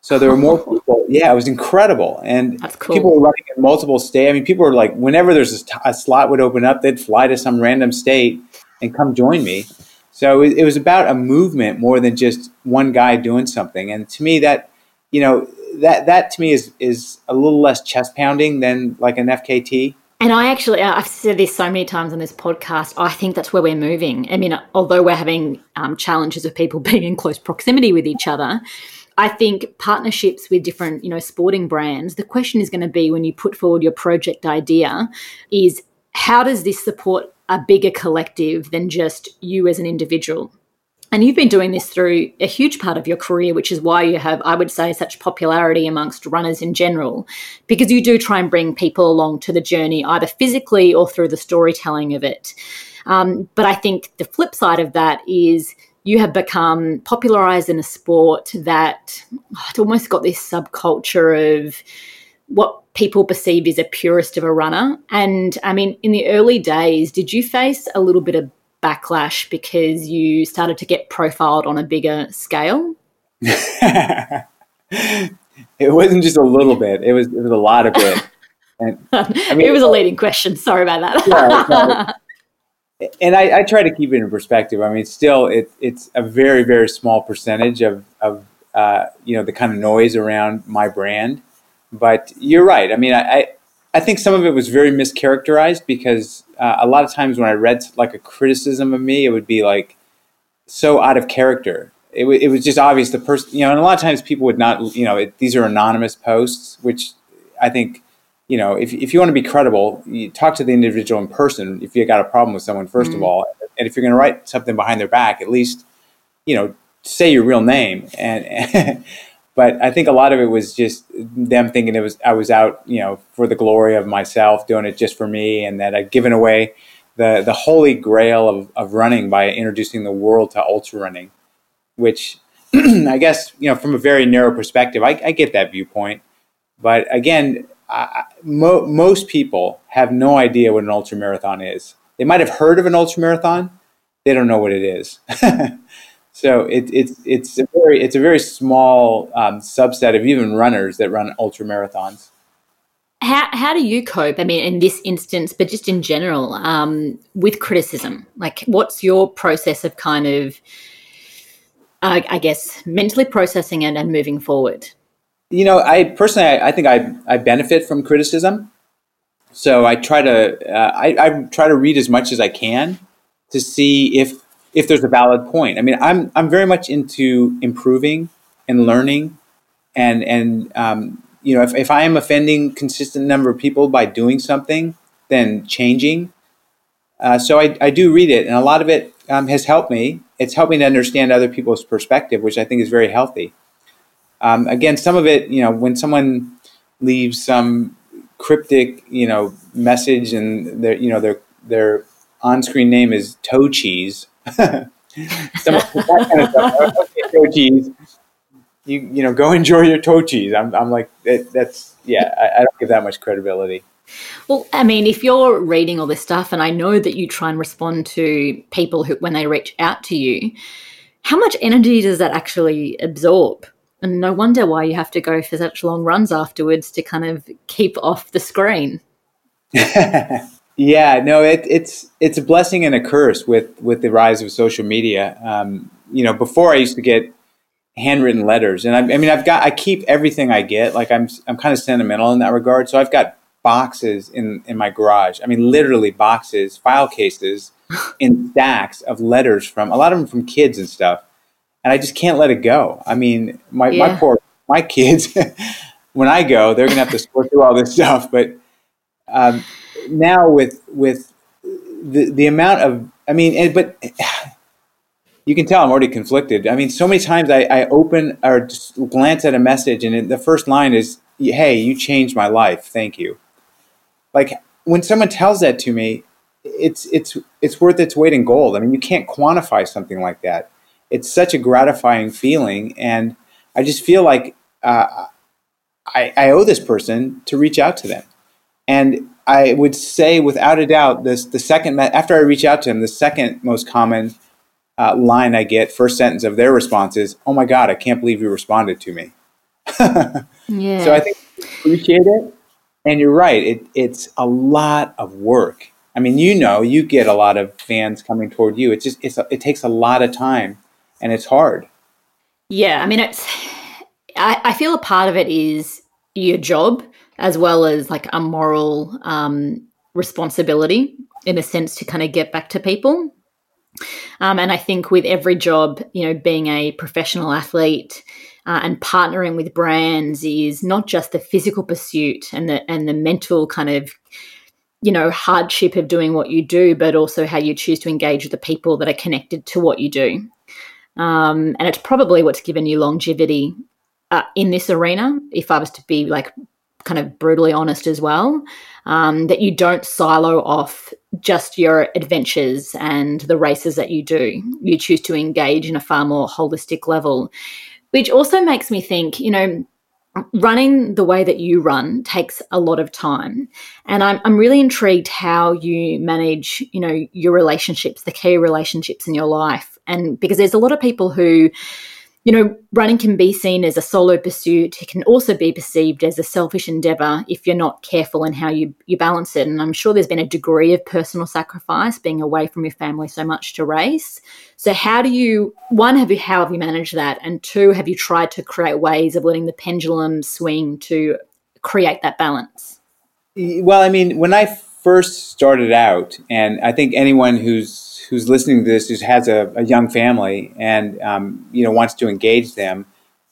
A: So there were more people. Yeah, it was incredible, and
B: cool.
A: people were running in multiple states. I mean, people were like, whenever there's a, a, slot would open up, they'd fly to some random state and come join me. So it, it was about a movement more than just one guy doing something. And to me, that you know, that that to me is is a little less chest pounding than like an FKT.
B: And I actually, I've said this so many times on this podcast. I think that's where we're moving. I mean, although we're having um, challenges of people being in close proximity with each other, I think partnerships with different, you know, sporting brands. The question is going to be when you put forward your project idea, is how does this support a bigger collective than just you as an individual? And you've been doing this through a huge part of your career, which is why you have, I would say, such popularity amongst runners in general, because you do try and bring people along to the journey, either physically or through the storytelling of it. Um, but I think the flip side of that is you have become popularized in a sport that oh, it's almost got this subculture of what people perceive as a purist of a runner. And I mean, in the early days, did you face a little bit of backlash because you started to get profiled on a bigger scale?
A: it wasn't just a little bit; it was it was a lot of it.
B: And, I mean, it was a leading question. Sorry about that.
A: yeah, and I, I, try to keep it in perspective. I mean, still, it, it's a very very small percentage of of uh, you know the kind of noise around my brand. But you're right. I mean, I, I think some of it was very mischaracterized because uh, a lot of times when I read like a criticism of me, it would be like so out of character. It, w- it was just obvious the person, you know, and a lot of times people would not, you know, it, these are anonymous posts, which I think, you know, if, if you want to be credible, you talk to the individual in person if you got a problem with someone, 1st mm-hmm. of all. And if you're going to write something behind their back, at least, you know, say your real name. And, but I think a lot of it was just them thinking it was I was out, you know, for the glory of myself, doing it just for me, and that I'd given away the the holy grail of, of running by introducing the world to ultra running, which I guess you know from a very narrow perspective, I, I get that viewpoint, but again, Mo- most people have no idea what an ultra marathon is. They might have heard of an ultra marathon, they don't know what it is. So it, it's it's a very it's a very small um, subset of even runners that run ultra marathons.
B: How how do you cope? I mean, in this instance, but just in general, um, with criticism. Like, what's your process of kind of, uh, I guess, mentally processing it and moving forward?
A: You know, I personally, I, I think I I benefit from criticism. So I try to uh, I, I try to read as much as I can to see if if there's a valid point. I mean, I'm I'm very much into improving and learning, and and um, you know, if, if I am offending consistent number of people by doing something, then changing. Uh, so I, I do read it, and a lot of it um, has helped me. It's helped me to understand other people's perspective, which I think is very healthy. Um, again, some of it, you know, when someone leaves some cryptic, you know, message, and their, you know, their their on-screen name is toe cheese, some that kind of stuff. Okay, toe cheese. You you know, go enjoy your toe cheese. I'm I'm like that, that's yeah. I, I don't give that much credibility.
B: Well, I mean, if you're reading all this stuff, and I know that you try and respond to people who when they reach out to you, how much energy does that actually absorb? And no wonder why you have to go for such long runs afterwards to kind of keep off the screen.
A: Yeah, no, it, it's it's a blessing and a curse with with the rise of social media. Um, you know, before I used to get handwritten letters, and I, I, mean, I've got I keep everything I get. Like I'm I'm kind of sentimental in that regard, so I've got boxes in in my garage. I mean, literally boxes, file cases, in stacks of letters from a lot of them from kids and stuff, and I just can't let it go. I mean, my yeah. my poor my kids. when I go, they're gonna have to sort through all this stuff, but. Um, now with with the the amount of I mean, and, but you can tell I'm already conflicted. I mean, so many times I, I open or glance at a message, and the first line is, "Hey, you changed my life. Thank you." Like when someone tells that to me, it's it's it's worth its weight in gold. I mean, you can't quantify something like that. It's such a gratifying feeling, and I just feel like uh, I, I owe this person to reach out to them. And I would say, without a doubt, this the second after I reach out to him, the second most common uh, line I get, first sentence of their response is, "Oh my God, I can't believe you responded to me."
B: yeah.
A: So I think appreciate it. And you're right. It, it's a lot of work. I mean, you know, you get a lot of fans coming toward you. It's just, it's, it takes a lot of time and it's hard.
B: Yeah. I mean, it's, I, I feel a part of it is your job as well as like a moral um, responsibility in a sense to kind of get back to people. Um, and I think with every job, you know, being a professional athlete uh, and partnering with brands is not just the physical pursuit and the and the mental kind of you know hardship of doing what you do, but also how you choose to engage with the people that are connected to what you do. Um, and it's probably what's given you longevity uh, in this arena. If I was to be like kind of brutally honest as well, um, that you don't silo off just your adventures and the races that you do. You choose to engage in a far more holistic level, which also makes me think, you know, running the way that you run takes a lot of time. And I'm, I'm really intrigued how you manage you know your relationships the key relationships in your life. And because there's a lot of people who you know, running can be seen as a solo pursuit. It can also be perceived as a selfish endeavor if you're not careful in how you, you balance it. And I'm sure there's been a degree of personal sacrifice being away from your family so much to race. So how do you one have you how have you managed that? And two, have you tried to create ways of letting the pendulum swing to create that balance?
A: Well, I mean, when I first started out, and I think anyone who's who's listening to this who has a, a young family and um, you know wants to engage them,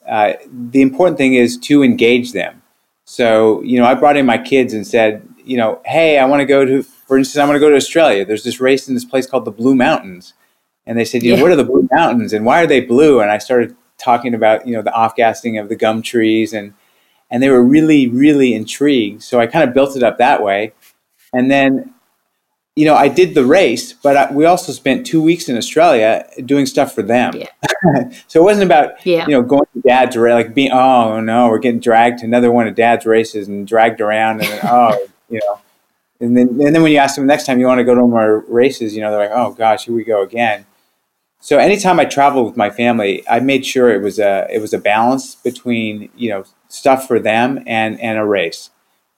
A: uh, the important thing is to engage them. So you know, I brought in my kids and said, you know, hey, I want to go to, for instance, I want to go to Australia. There's this race in this place called the Blue Mountains, and they said, you know, what are the Blue Mountains and why are they blue? And I started talking about you know the off gassing of the gum trees and and they were really really intrigued. So I kind of built it up that way, and then you know, I did the race, but I, we also spent two weeks in Australia doing stuff for them. Yeah. so it wasn't about, yeah. you know, going to dad's race, like being, oh no, we're getting dragged to another one of dad's races and dragged around. And then, oh, you know, and then, and then when you ask them next time you want to go to more races, you know, they're like, oh gosh, here we go again. So anytime I traveled with my family, I made sure it was a, it was a balance between, you know, stuff for them and, and a race.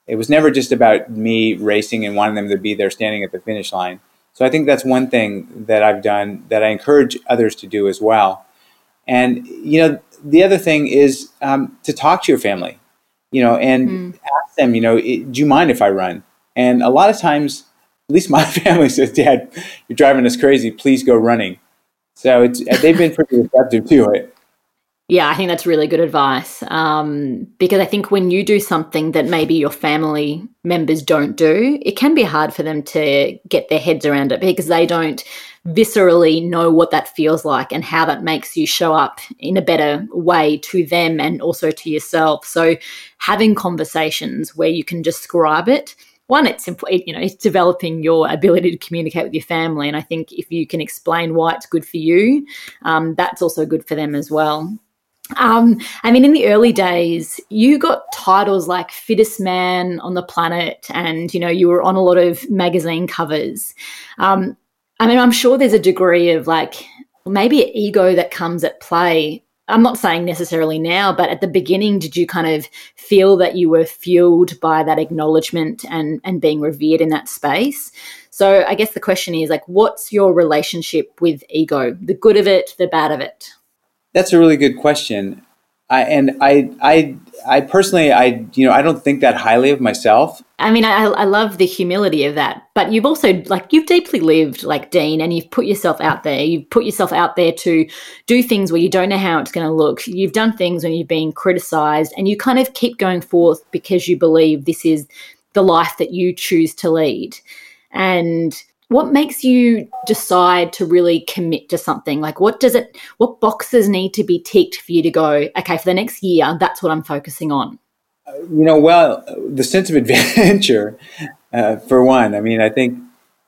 A: It was never just about me racing and wanting them to be there standing at the finish line. So I think that's one thing that I've done that I encourage others to do as well. And you know, the other thing is um, to talk to your family, you know, and mm. ask them, you know, do you mind if I run? And a lot of times, at least my family says, "Dad, you're driving us crazy. Please go running." So it's they've been pretty receptive to it.
B: Yeah, I think that's really good advice. Um, because I think when you do something that maybe your family members don't do, it can be hard for them to get their heads around it because they don't viscerally know what that feels like and how that makes you show up in a better way to them and also to yourself. So having conversations where you can describe it one it's you know it's developing your ability to communicate with your family and i think if you can explain why it's good for you um, that's also good for them as well um, I mean, in the early days, you got titles like fittest man on the planet, and you know, you were on a lot of magazine covers. Um, I mean, I'm sure there's a degree of like maybe ego that comes at play. I'm not saying necessarily now, but at the beginning, did you kind of feel that you were fueled by that acknowledgement and and being revered in that space? So, I guess the question is like, what's your relationship with ego? The good of it, the bad of it.
A: That's a really good question. I, and I, I, I personally, I, you know, I don't think that highly of myself.
B: I mean, I, I love the humility of that, but you've also, like, you've deeply lived, like Dean, and you've put yourself out there. You've put yourself out there to do things where you don't know how it's going to look. You've done things when you've been criticized, and you kind of keep going forth because you believe this is the life that you choose to lead. And what makes you decide to really commit to something? Like what does it what boxes need to be ticked for you to go okay for the next year that's what i'm focusing on
A: you know well the sense of adventure uh, for one. I mean i think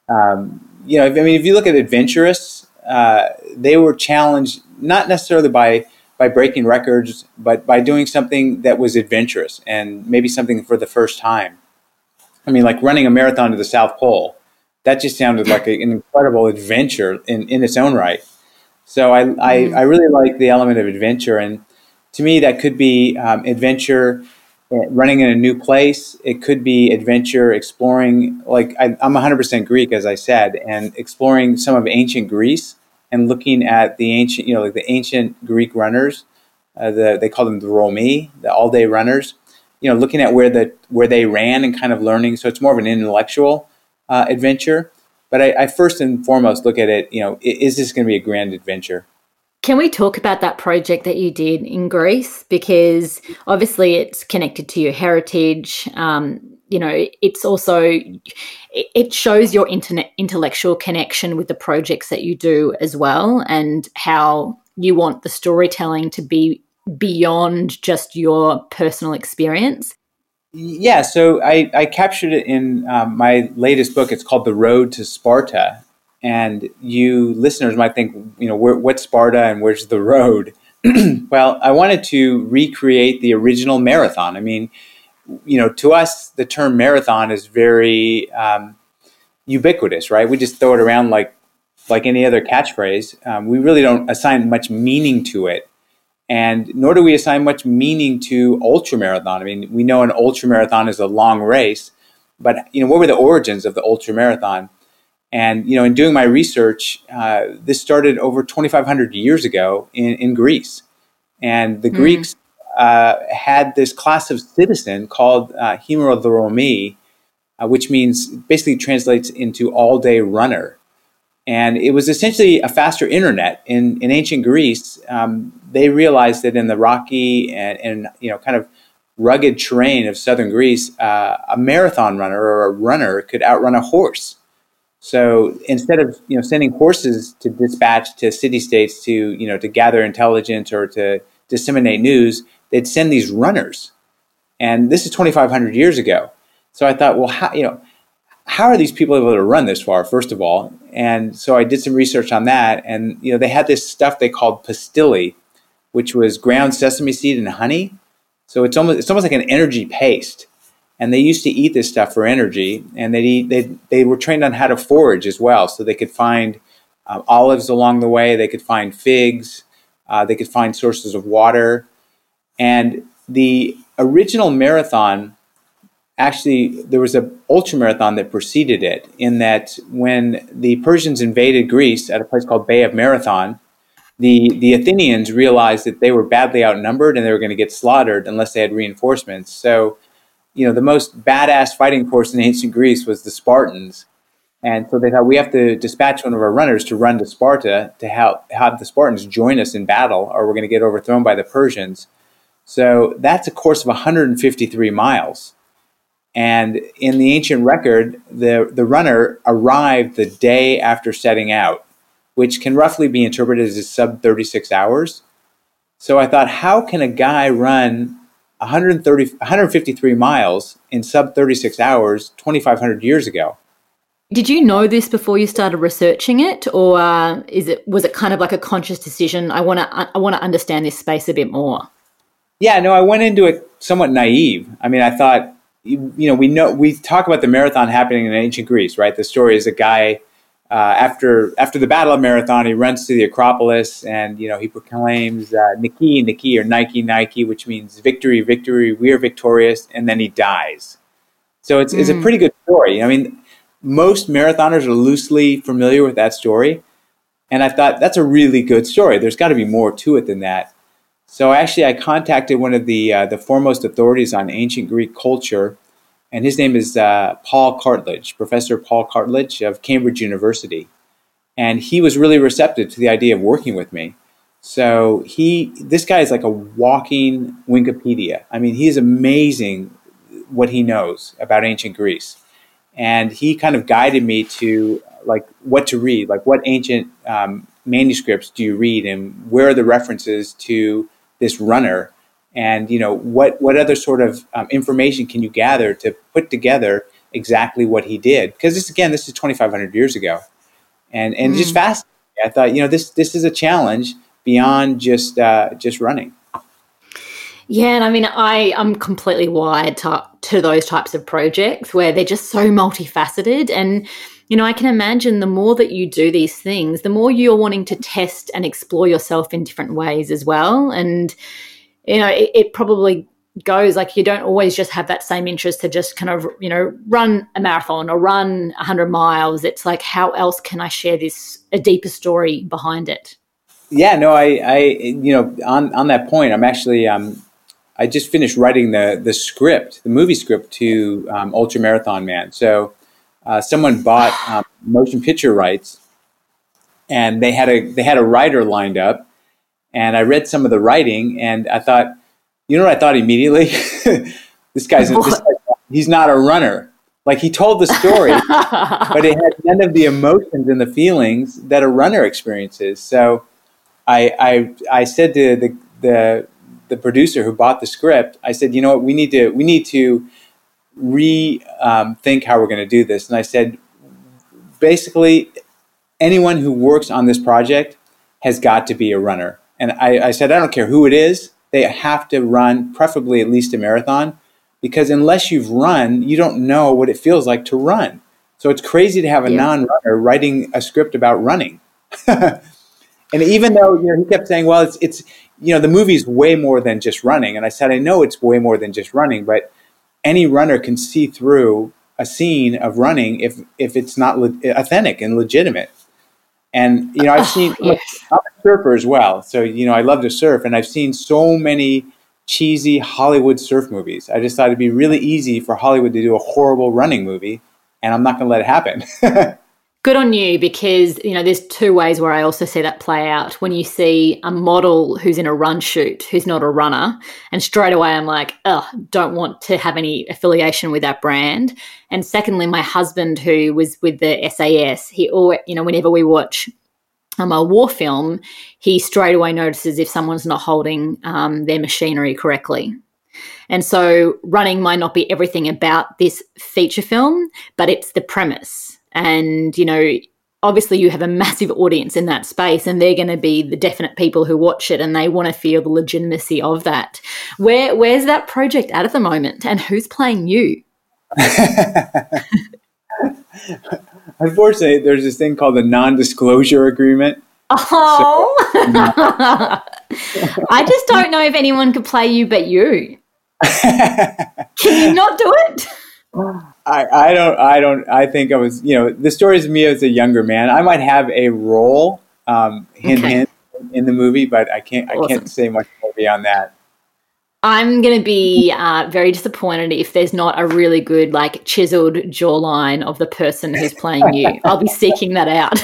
A: um, you know i mean if you look at adventurists uh, they were challenged not necessarily by by breaking records but by doing something that was adventurous and maybe something for the first time. I mean like running a marathon to the south pole that just sounded like a, an incredible adventure in, in its own right. So I, I, mm-hmm. I, really like the element of adventure. And, to me, that could be um, adventure uh, running in a new place. It could be adventure exploring, like I, am 100% Greek, as I said, and exploring some of ancient Greece and looking at the ancient, you know, like the ancient Greek runners. Uh, the, they call them the Romi, the all-day runners. You know, looking at where the where they ran and kind of learning. So it's more of an intellectual uh, adventure. But I, I first and foremost look at it. You know, is this going to be a grand adventure?
B: Can we talk about that project that you did in Greece? Because obviously it's connected to your heritage. Um, you know, it's also it shows your internet intellectual connection with the projects that you do as well, and how you want the storytelling to be beyond just your personal experience.
A: Yeah, so I, I captured it in um, my latest book. It's called The Road to Sparta, and you listeners might think, you know, where, what's Sparta and where's the road? well, I wanted to recreate the original marathon. I mean, you know, to us, the term marathon is very um, ubiquitous, right? We just throw it around like like any other catchphrase. Um, we really don't assign much meaning to it, and nor do we assign much meaning to ultra marathon. I mean, we know an ultra marathon is a long race, but you know, what were the origins of the ultra marathon? And you know, in doing my research, uh, this started over 2,500 years ago in, in Greece, and the mm. Greeks uh, had this class of citizen called uh, hemerodromi, uh, which means basically translates into all-day runner. And it was essentially a faster internet. In, in ancient Greece, um, they realized that in the rocky and, and you know kind of rugged terrain of southern Greece, uh, a marathon runner or a runner could outrun a horse. So instead of you know sending horses to dispatch to city states to you know to gather intelligence or to disseminate news, they'd send these runners. And this is 2,500 years ago. So I thought, well, how you know how are these people able to run this far? First of all, and so I did some research on that, and you know they had this stuff they called pastilli, which was ground sesame seed and honey. So it's almost it's almost like an energy paste and they used to eat this stuff for energy and they eat they they were trained on how to forage as well so they could find uh, olives along the way they could find figs uh, they could find sources of water and the original marathon actually there was an ultra marathon that preceded it in that when the persians invaded greece at a place called bay of marathon the, the athenians realized that they were badly outnumbered and they were going to get slaughtered unless they had reinforcements so you know, the most badass fighting force in ancient Greece was the Spartans. And so they thought we have to dispatch one of our runners to run to Sparta to help have the Spartans join us in battle, or we're going to get overthrown by the Persians. So that's a course of 153 miles. And in the ancient record, the, the runner arrived the day after setting out, which can roughly be interpreted as sub 36 hours. So I thought, how can a guy run 130, 153 miles in sub 36 hours 2,500 years ago.
B: Did you know this before you started researching it, or uh, is it was it kind of like a conscious decision? I want to I want to understand this space a bit more.
A: Yeah, no, I went into it somewhat naive. I mean, I thought, you, you know, we know we talk about the marathon happening in ancient Greece, right? The story is a guy uh, after after the Battle of Marathon, he runs to the Acropolis and you know he proclaims uh, Nike, Nike, or Nike, Nike, which means victory, victory, we are victorious, and then he dies. So it's, mm. it's a hmm. pretty good story. I mean, most marathoners are loosely familiar with that story, and I thought that's a really good story. There's got to be more to it than that. So actually, I contacted one of the uh, the foremost authorities on ancient Greek culture and his name is uh, Paul Cartledge, Professor Paul Cartledge of Cambridge University. And he was really receptive to the idea of working with me. So he, this guy is like a walking Wikipedia. I mean, he is amazing what he knows about ancient Greece, and he kind of guided me to like what to read, like what ancient um, manuscripts do you read, and where are the references to this runner and you know what what other sort of um, information can you gather to put together exactly what he did? Because this again this is 2500 years ago. And and mm. just fast i thought you know this this is a challenge beyond just uh, just running.
B: Yeah and i mean i i'm completely wired to, to those types of projects where they're just so multifaceted and you know i can imagine the more that you do these things the more you're wanting to test and explore yourself in different ways as well. And you know, it, it probably goes like you don't always just have that same interest to just kind of you know run a marathon or run 100 miles. It's like how else can i share this a deeper story behind it?
A: Yeah no i i you know on on that point i'm actually um i just finished writing the the script the movie script to um, ultra marathon man. So uh, someone bought um, motion picture rights and they had a they had a writer lined up and i read some of the writing and i thought you know what I thought immediately? this guy's this he's not a runner. Like he told the story, but it had none of the emotions and the feelings that a runner experiences. So I I, I said to the, the the producer who bought the script, I said, you know what, we need to we need to rethink um, how we're going to do this. And I said, basically, anyone who works on this project has got to be a runner. And I, I said, I don't care who it is they have to run, preferably at least a marathon, because unless you've run, you don't know what it feels like to run. So it's crazy to have a yeah. non-runner writing a script about running. and even though you know he kept saying, "Well, it's it's you know the movie's way more than just running," and I said, "I know it's way more than just running, but any runner can see through a scene of running if if it's not le- authentic and legitimate." And you know, I've seen oh, yes. I'm a surfer as well, so you know, I love to surf, and I've seen so many cheesy Hollywood surf movies. I just thought it'd be really easy for Hollywood to do a horrible running movie, and I'm not going to let it happen.
B: Good on you because you know there's two ways where I also see that play out. When you see a model who's in a run shoot who's not a runner, and straight away I'm like, oh, don't want to have any affiliation with that brand. And secondly, my husband who was with the SAS, he always, you know, whenever we watch um, a war film, he straight away notices if someone's not holding um, their machinery correctly. And so running might not be everything about this feature film, but it's the premise and, you know, obviously you have a massive audience in that space and they're going to be the definite people who watch it and they want to feel the legitimacy of that. Where where's that project at at the moment and who's playing you?
A: Unfortunately, there's this thing called the non-disclosure agreement.
B: Oh. So, I just don't know if anyone could play you but you. Can you not do it?
A: I, I don't I don't I think I was you know the stories of me as a younger man I might have a role um, hint okay. hint in the movie but I can't awesome. I can't say much more beyond that.
B: I'm going to be uh, very disappointed if there's not a really good like chiseled jawline of the person who's playing you. I'll be seeking that out.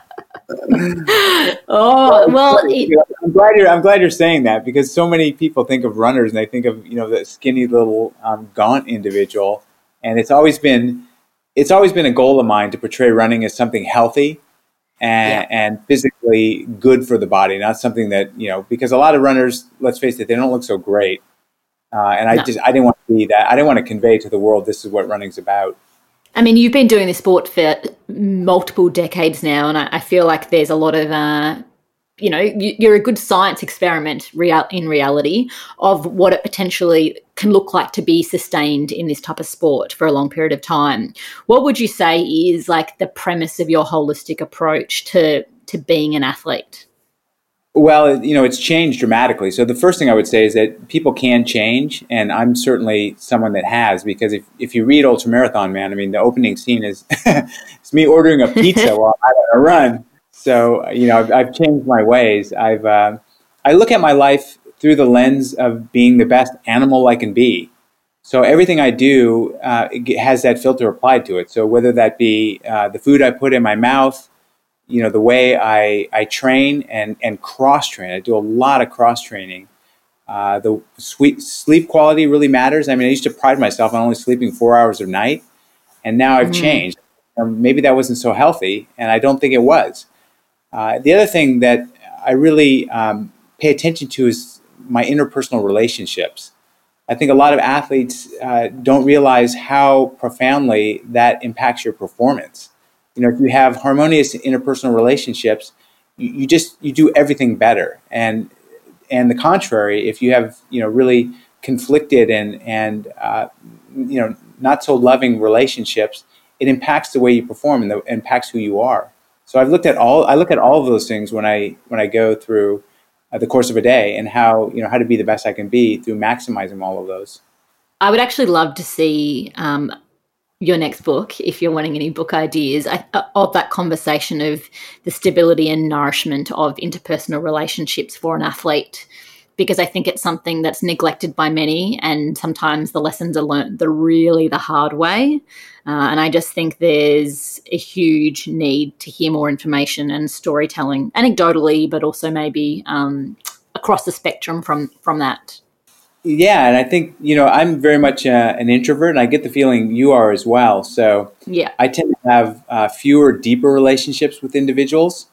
B: oh well,
A: I'm glad you're. I'm glad you're saying that because so many people think of runners and they think of you know the skinny little um, gaunt individual, and it's always been it's always been a goal of mine to portray running as something healthy and, yeah. and physically good for the body, not something that you know because a lot of runners, let's face it, they don't look so great, uh, and I no. just I didn't want to be that. I didn't want to convey to the world this is what running's about.
B: I mean, you've been doing this sport for multiple decades now, and I, I feel like there's a lot of, uh, you know, you, are a good science experiment real, in reality of what it potentially can look like to be sustained in this type of sport for a long period of time. What would you say is like the premise of your holistic approach to to being an athlete?
A: Well, you know, it's changed dramatically. So the first thing I would say is that people can change, and I'm certainly someone that has because if, if you read Ultra Marathon Man, I mean, the opening scene is it's me ordering a pizza while I'm on a run. So you know, I've, I've changed my ways. I've uh, I look at my life through the lens of being the best animal I can be. So everything I do uh, has that filter applied to it. So whether that be uh, the food I put in my mouth you know the way I, I train and, and cross train. I do a lot of cross training. Uh, the sweet sleep quality really matters. I mean, I used to pride myself on only sleeping four hours a night, and now I've mm. changed. Um, maybe that wasn't so healthy, and I don't think it was. Uh, the other thing that I really um, pay attention to is my interpersonal relationships. I think a lot of athletes uh, don't realize how profoundly that impacts your performance you know if you have harmonious interpersonal relationships you, you just you do everything better and and the contrary if you have you know really conflicted and and uh, you know not so loving relationships it impacts the way you perform and the, impacts who you are so i've looked at all i look at all of those things when i when i go through uh, the course of a day and how you know how to be the best I can be through maximizing all of those.
B: I would actually love to see um, your next book if you're wanting any book ideas uh, of that conversation of the stability and nourishment of interpersonal relationships for an athlete because I think it's something that's neglected by many, and sometimes the lessons are learned the really the hard way. Uh, and I just think there's a huge need to hear more information and storytelling, anecdotally, but also maybe um, across the spectrum from from that.
A: Yeah, and I think you know I'm very much uh, an introvert, and I get the feeling you are as well. So
B: yeah,
A: I tend to have uh, fewer, deeper relationships with individuals.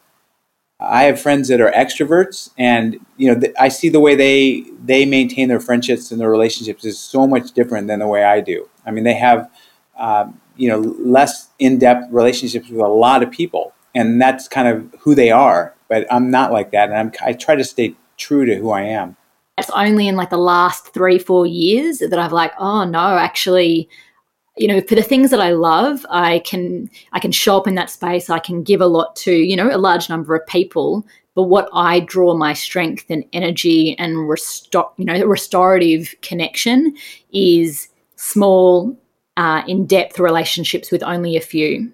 A: I have friends that are extroverts, and you know th- I see the way they they maintain their friendships and their relationships is so much different than the way I do. I mean, they have um, you know less in depth relationships with a lot of people, and that's kind of who they are. But I'm not like that, and I'm, I try to stay true to who I am.
B: It's only in like the last three four years that I've like, oh no, actually, you know for the things that i love i can i can show up in that space i can give a lot to you know a large number of people. But what i draw my strength and energy and restore you know restorative connection is small uh, in-depth relationships with only a few.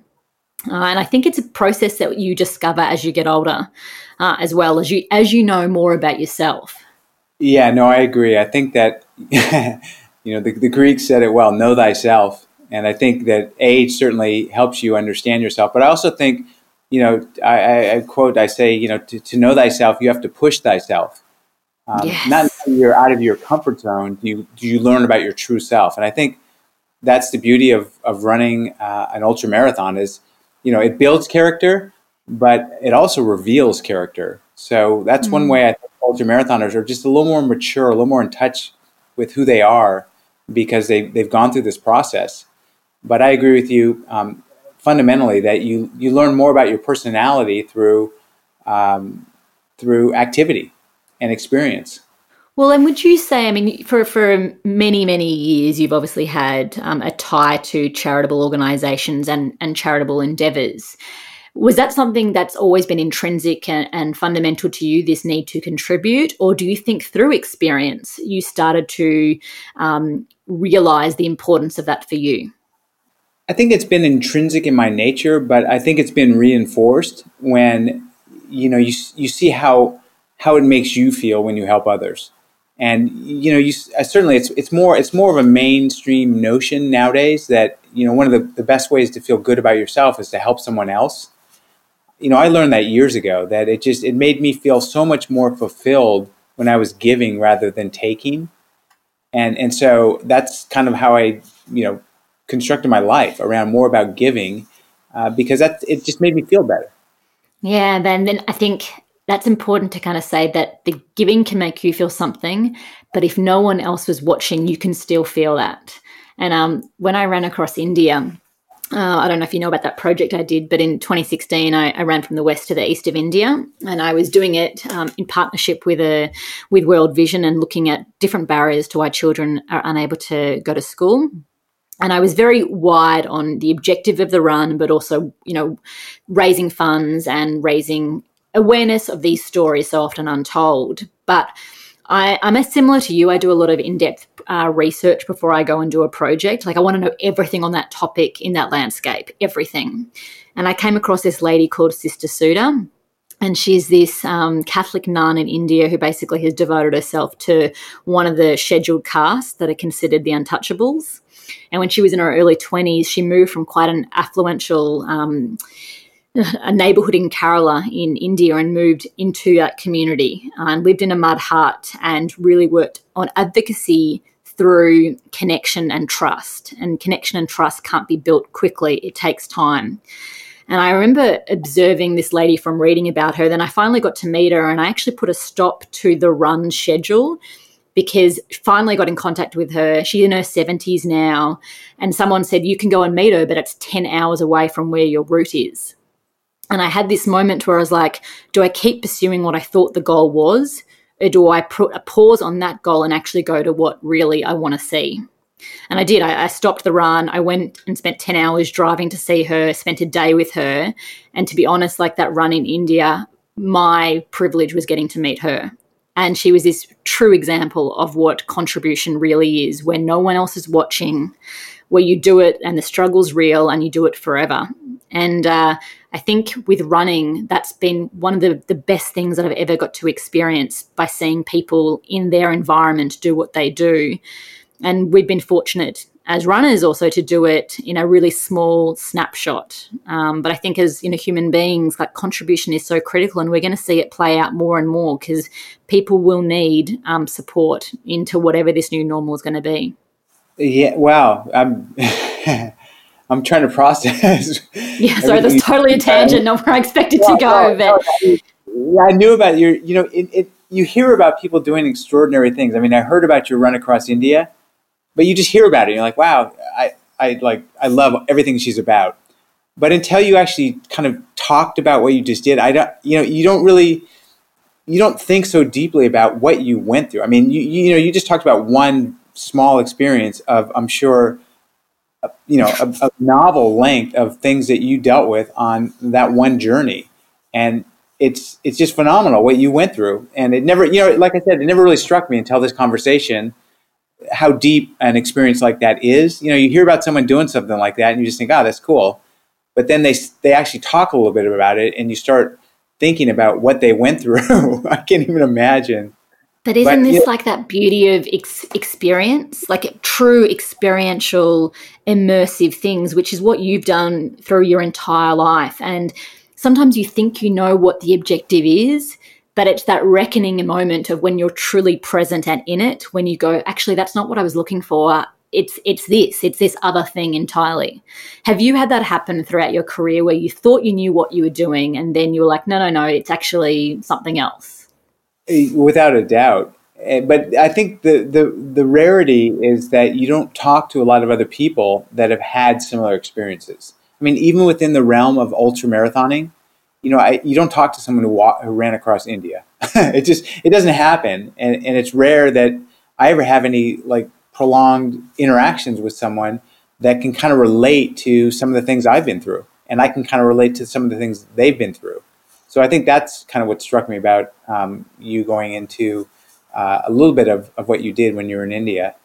B: Uh, and i think it's a process that you discover as you get older uh, as well as you as you know more about yourself
A: yeah no i agree i think that you know the, the greeks said it well know thyself and I think that age certainly helps you understand yourself. But I also think, you know, I, I quote, I say, you know, to, to, know thyself, you have to push thyself. Um, yes. Not until you're out of your comfort zone do you, do you learn about your true self. And I think that's the beauty of, of running uh, an ultra marathon is, you know, it builds character, but it also reveals character. So that's mm-hmm. one mm. way I think ultra marathoners are just a little more mature, a little more in touch with who they are because they, they've gone through this process. But I agree with you um, fundamentally that you you learn more about your personality through um, through activity and experience.
B: Well, and would you say, I mean, for, for many, many years, you've obviously had um, a tie to charitable organisations and, and charitable endeavours. Was that something that's always been intrinsic and, and, fundamental to you, this need to contribute? Or do you think through experience you started to um, realise the importance of that for you?
A: I think it's been intrinsic in my nature, but I think it's been reinforced when you know you you see how how it makes you feel when you help others, and you know you certainly it's it's more it's more of a mainstream notion nowadays that you know one of the, the best ways to feel good about yourself is to help someone else. You know, I learned that years ago that it just it made me feel so much more fulfilled when I was giving rather than taking, and and so that's kind of how I you know constructed my life around more about giving uh, because that it just made me feel better.
B: Yeah, then then I think that's important to kind of say that the giving can make you feel something, but if no one else was watching, you can still feel that. And um, when I ran across India, uh, I don't know if you know about that project I did, but in 2016, I, I, ran from the west to the east of India, and I was doing it um, in partnership with a with World Vision and looking at different barriers to why children are unable to go to school and I was very wide on the objective of the run, but also, you know, raising funds and raising awareness of these stories so often untold. But I, am a similar to you. I do a lot of in-depth uh, research before I go and do a project. Like I want to know everything on that topic in that landscape, everything. And I came across this lady called Sister Sudha. and she's this um, Catholic nun in India who basically has devoted herself to one of the scheduled castes that are considered the untouchables. And when she was in her early 20s, she moved from quite an affluential um, a neighborhood in Kerala in India and moved into that community and lived in a mud hut and really worked on advocacy through connection and trust. And connection and trust can't be built quickly, it takes time. And I remember observing this lady from reading about her. Then I finally got to meet her and I actually put a stop to the run schedule because finally got in contact with her. She's in her 70s now. And someone said, You can go and meet her, but it's 10 hours away from where your route is. And I had this moment where I was like, Do I keep pursuing what I thought the goal was? Or do I put a pause on that goal and actually go to what really I want to see? And I did. I, I, stopped the run. I went and spent 10 hours driving to see her, spent a day with her. And to be honest, like that run in India, my privilege was getting to meet her And she was this true example of what contribution really is where no one else is watching, where you do it and the struggle's real and you do it forever. And uh, I think with running, that's been one of the, the best things that I've ever got to experience by seeing people in their environment do what they do. And we've been fortunate as runners also to do it in a really small snapshot. Um, but I think as you know human beings, like contribution is so critical, and we're going to see it play out more and more because people will need um, support into whatever this new normal is going to be.
A: Yeah. Wow. I'm. I'm trying to process.
B: Yeah, sorry, that's totally a tangent, not where I expected to go. but
A: yeah, I knew about your. You know, it, it, you hear about people doing extraordinary things. I mean, I heard about your run across India, but you just hear about it. And you're like, wow, I, I like, I love everything she's about. But until you actually kind of talked about what you just did, I don't, you know, you don't really, you don't think so deeply about what you went through. I mean, you, you know, you just talked about one small experience of, I'm sure, you know, a, a, novel length of things that you dealt with on that one journey, and it's it's just phenomenal what you went through. And it never, you know, like I said, it never really struck me until this conversation how deep an experience like that is. You know, you hear about someone doing something like that, and you just think, "Oh, that's cool," but then they they actually talk a little bit about it, and you start thinking about what they went through. I can't even imagine.
B: But isn't but, this like that beauty of ex- experience, like true experiential, immersive things, which is what you've done through your entire life? And sometimes you think you know what the objective is, but it's that reckoning moment of when you're truly present and in it when you go actually that's not what i was looking for. It's it's this. It's this other thing entirely. Have you had that happen throughout your career where you thought you knew what you were doing and then you were like no no no. It's actually something else
A: without a doubt eh, but I think the, the the rarity is that you don't talk to a lot of other people that have had similar experiences. I mean, even within the realm of ultra marathoning, you know, I, you don't talk to someone who, who ran across India. it just it doesn't happen, and and it's rare that I ever have any like prolonged interactions with someone that can kind of relate to some of the things I've been through, and I can kind of relate to some of the things they've been through. So I think that's kind of what struck me about um, you going into uh, a little bit of, of what you did when you were in India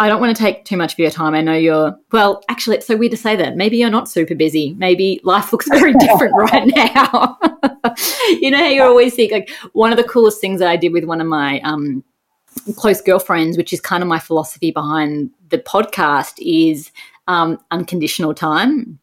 B: I don't want to take too much of your time. I know you're, well, actually, it's so weird to say that. Maybe you're not super busy. Maybe life looks very different right now. you know how you always think, like, one of the coolest things that I did with one of my um, close girlfriends, which is kind of my philosophy behind the podcast, is um, unconditional time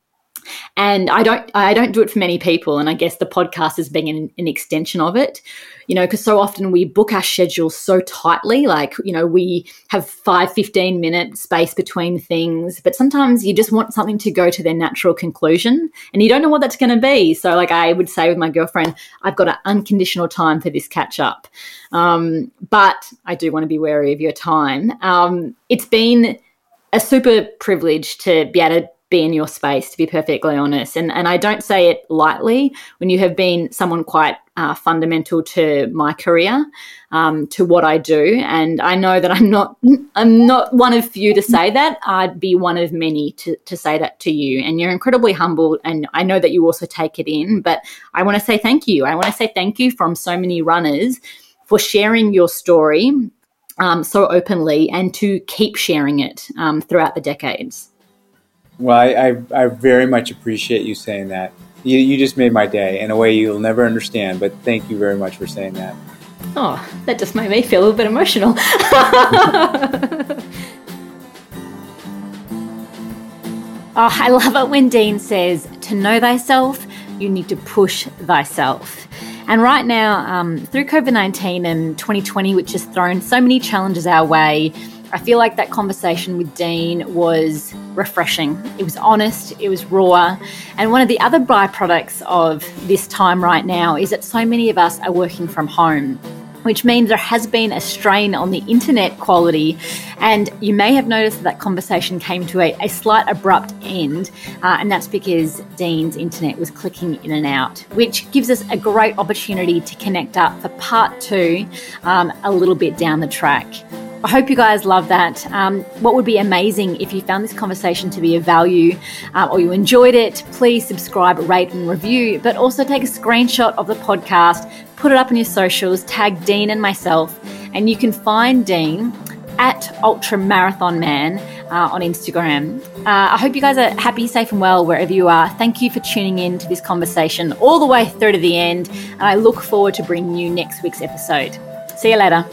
B: and I don't I don't do it for many people, and I guess the podcast is being an, an extension of it. You know, because so often we book our schedules so tightly, like you know we have five 15 minute space between things, but sometimes you just want something to go to their natural conclusion, and you don't know what that's going to be. So, like I would say with my girlfriend, I've got an unconditional time for this catch up, um, but I do want to be wary of your time. Um, it's been a super privilege to be able to be in your space, to be perfectly honest. And, and I don't say it lightly when you have been someone quite uh, fundamental to my career, um, to what I do. And I know that I'm not I'm not one of few to say that. I'd be one of many to, to say that to you. And you're incredibly humble. And I know that you also take it in. But I want to say thank you. I want to say thank you from so many runners for sharing your story um, so openly and to keep sharing it um, throughout the decades.
A: Well, I, I, I, very much appreciate you saying that. You, you just made my day in a way you'll never understand, but thank you very much for saying that.
B: Oh, that just made me feel a little bit emotional. oh, I love it when Dean says, to know thyself, you need to push thyself. And right now, um, through COVID 19 and 2020, which has thrown so many challenges our way, I feel like that conversation with Dean was refreshing. It was honest, it was raw. And one of the other byproducts of this time right now is that so many of us are working from home. Which means there has been a strain on the internet quality. And you may have noticed that, that conversation came to a, a slight abrupt end. Uh, and that's because Dean's internet was clicking in and out, which gives us a great opportunity to connect up for part two um, a little bit down the track. I hope you guys love that. Um, what would be amazing if you found this conversation to be of value uh, or you enjoyed it, please subscribe, rate, and review, but also take a screenshot of the podcast, put it up on your socials, tag Dean and myself, and you can find Dean at Ultra Marathon Man uh, on Instagram. Uh, I hope you guys are happy, safe, and well wherever you are. Thank you for tuning in to this conversation all the way through to the end, and I look forward to bringing you next week's episode. See you later.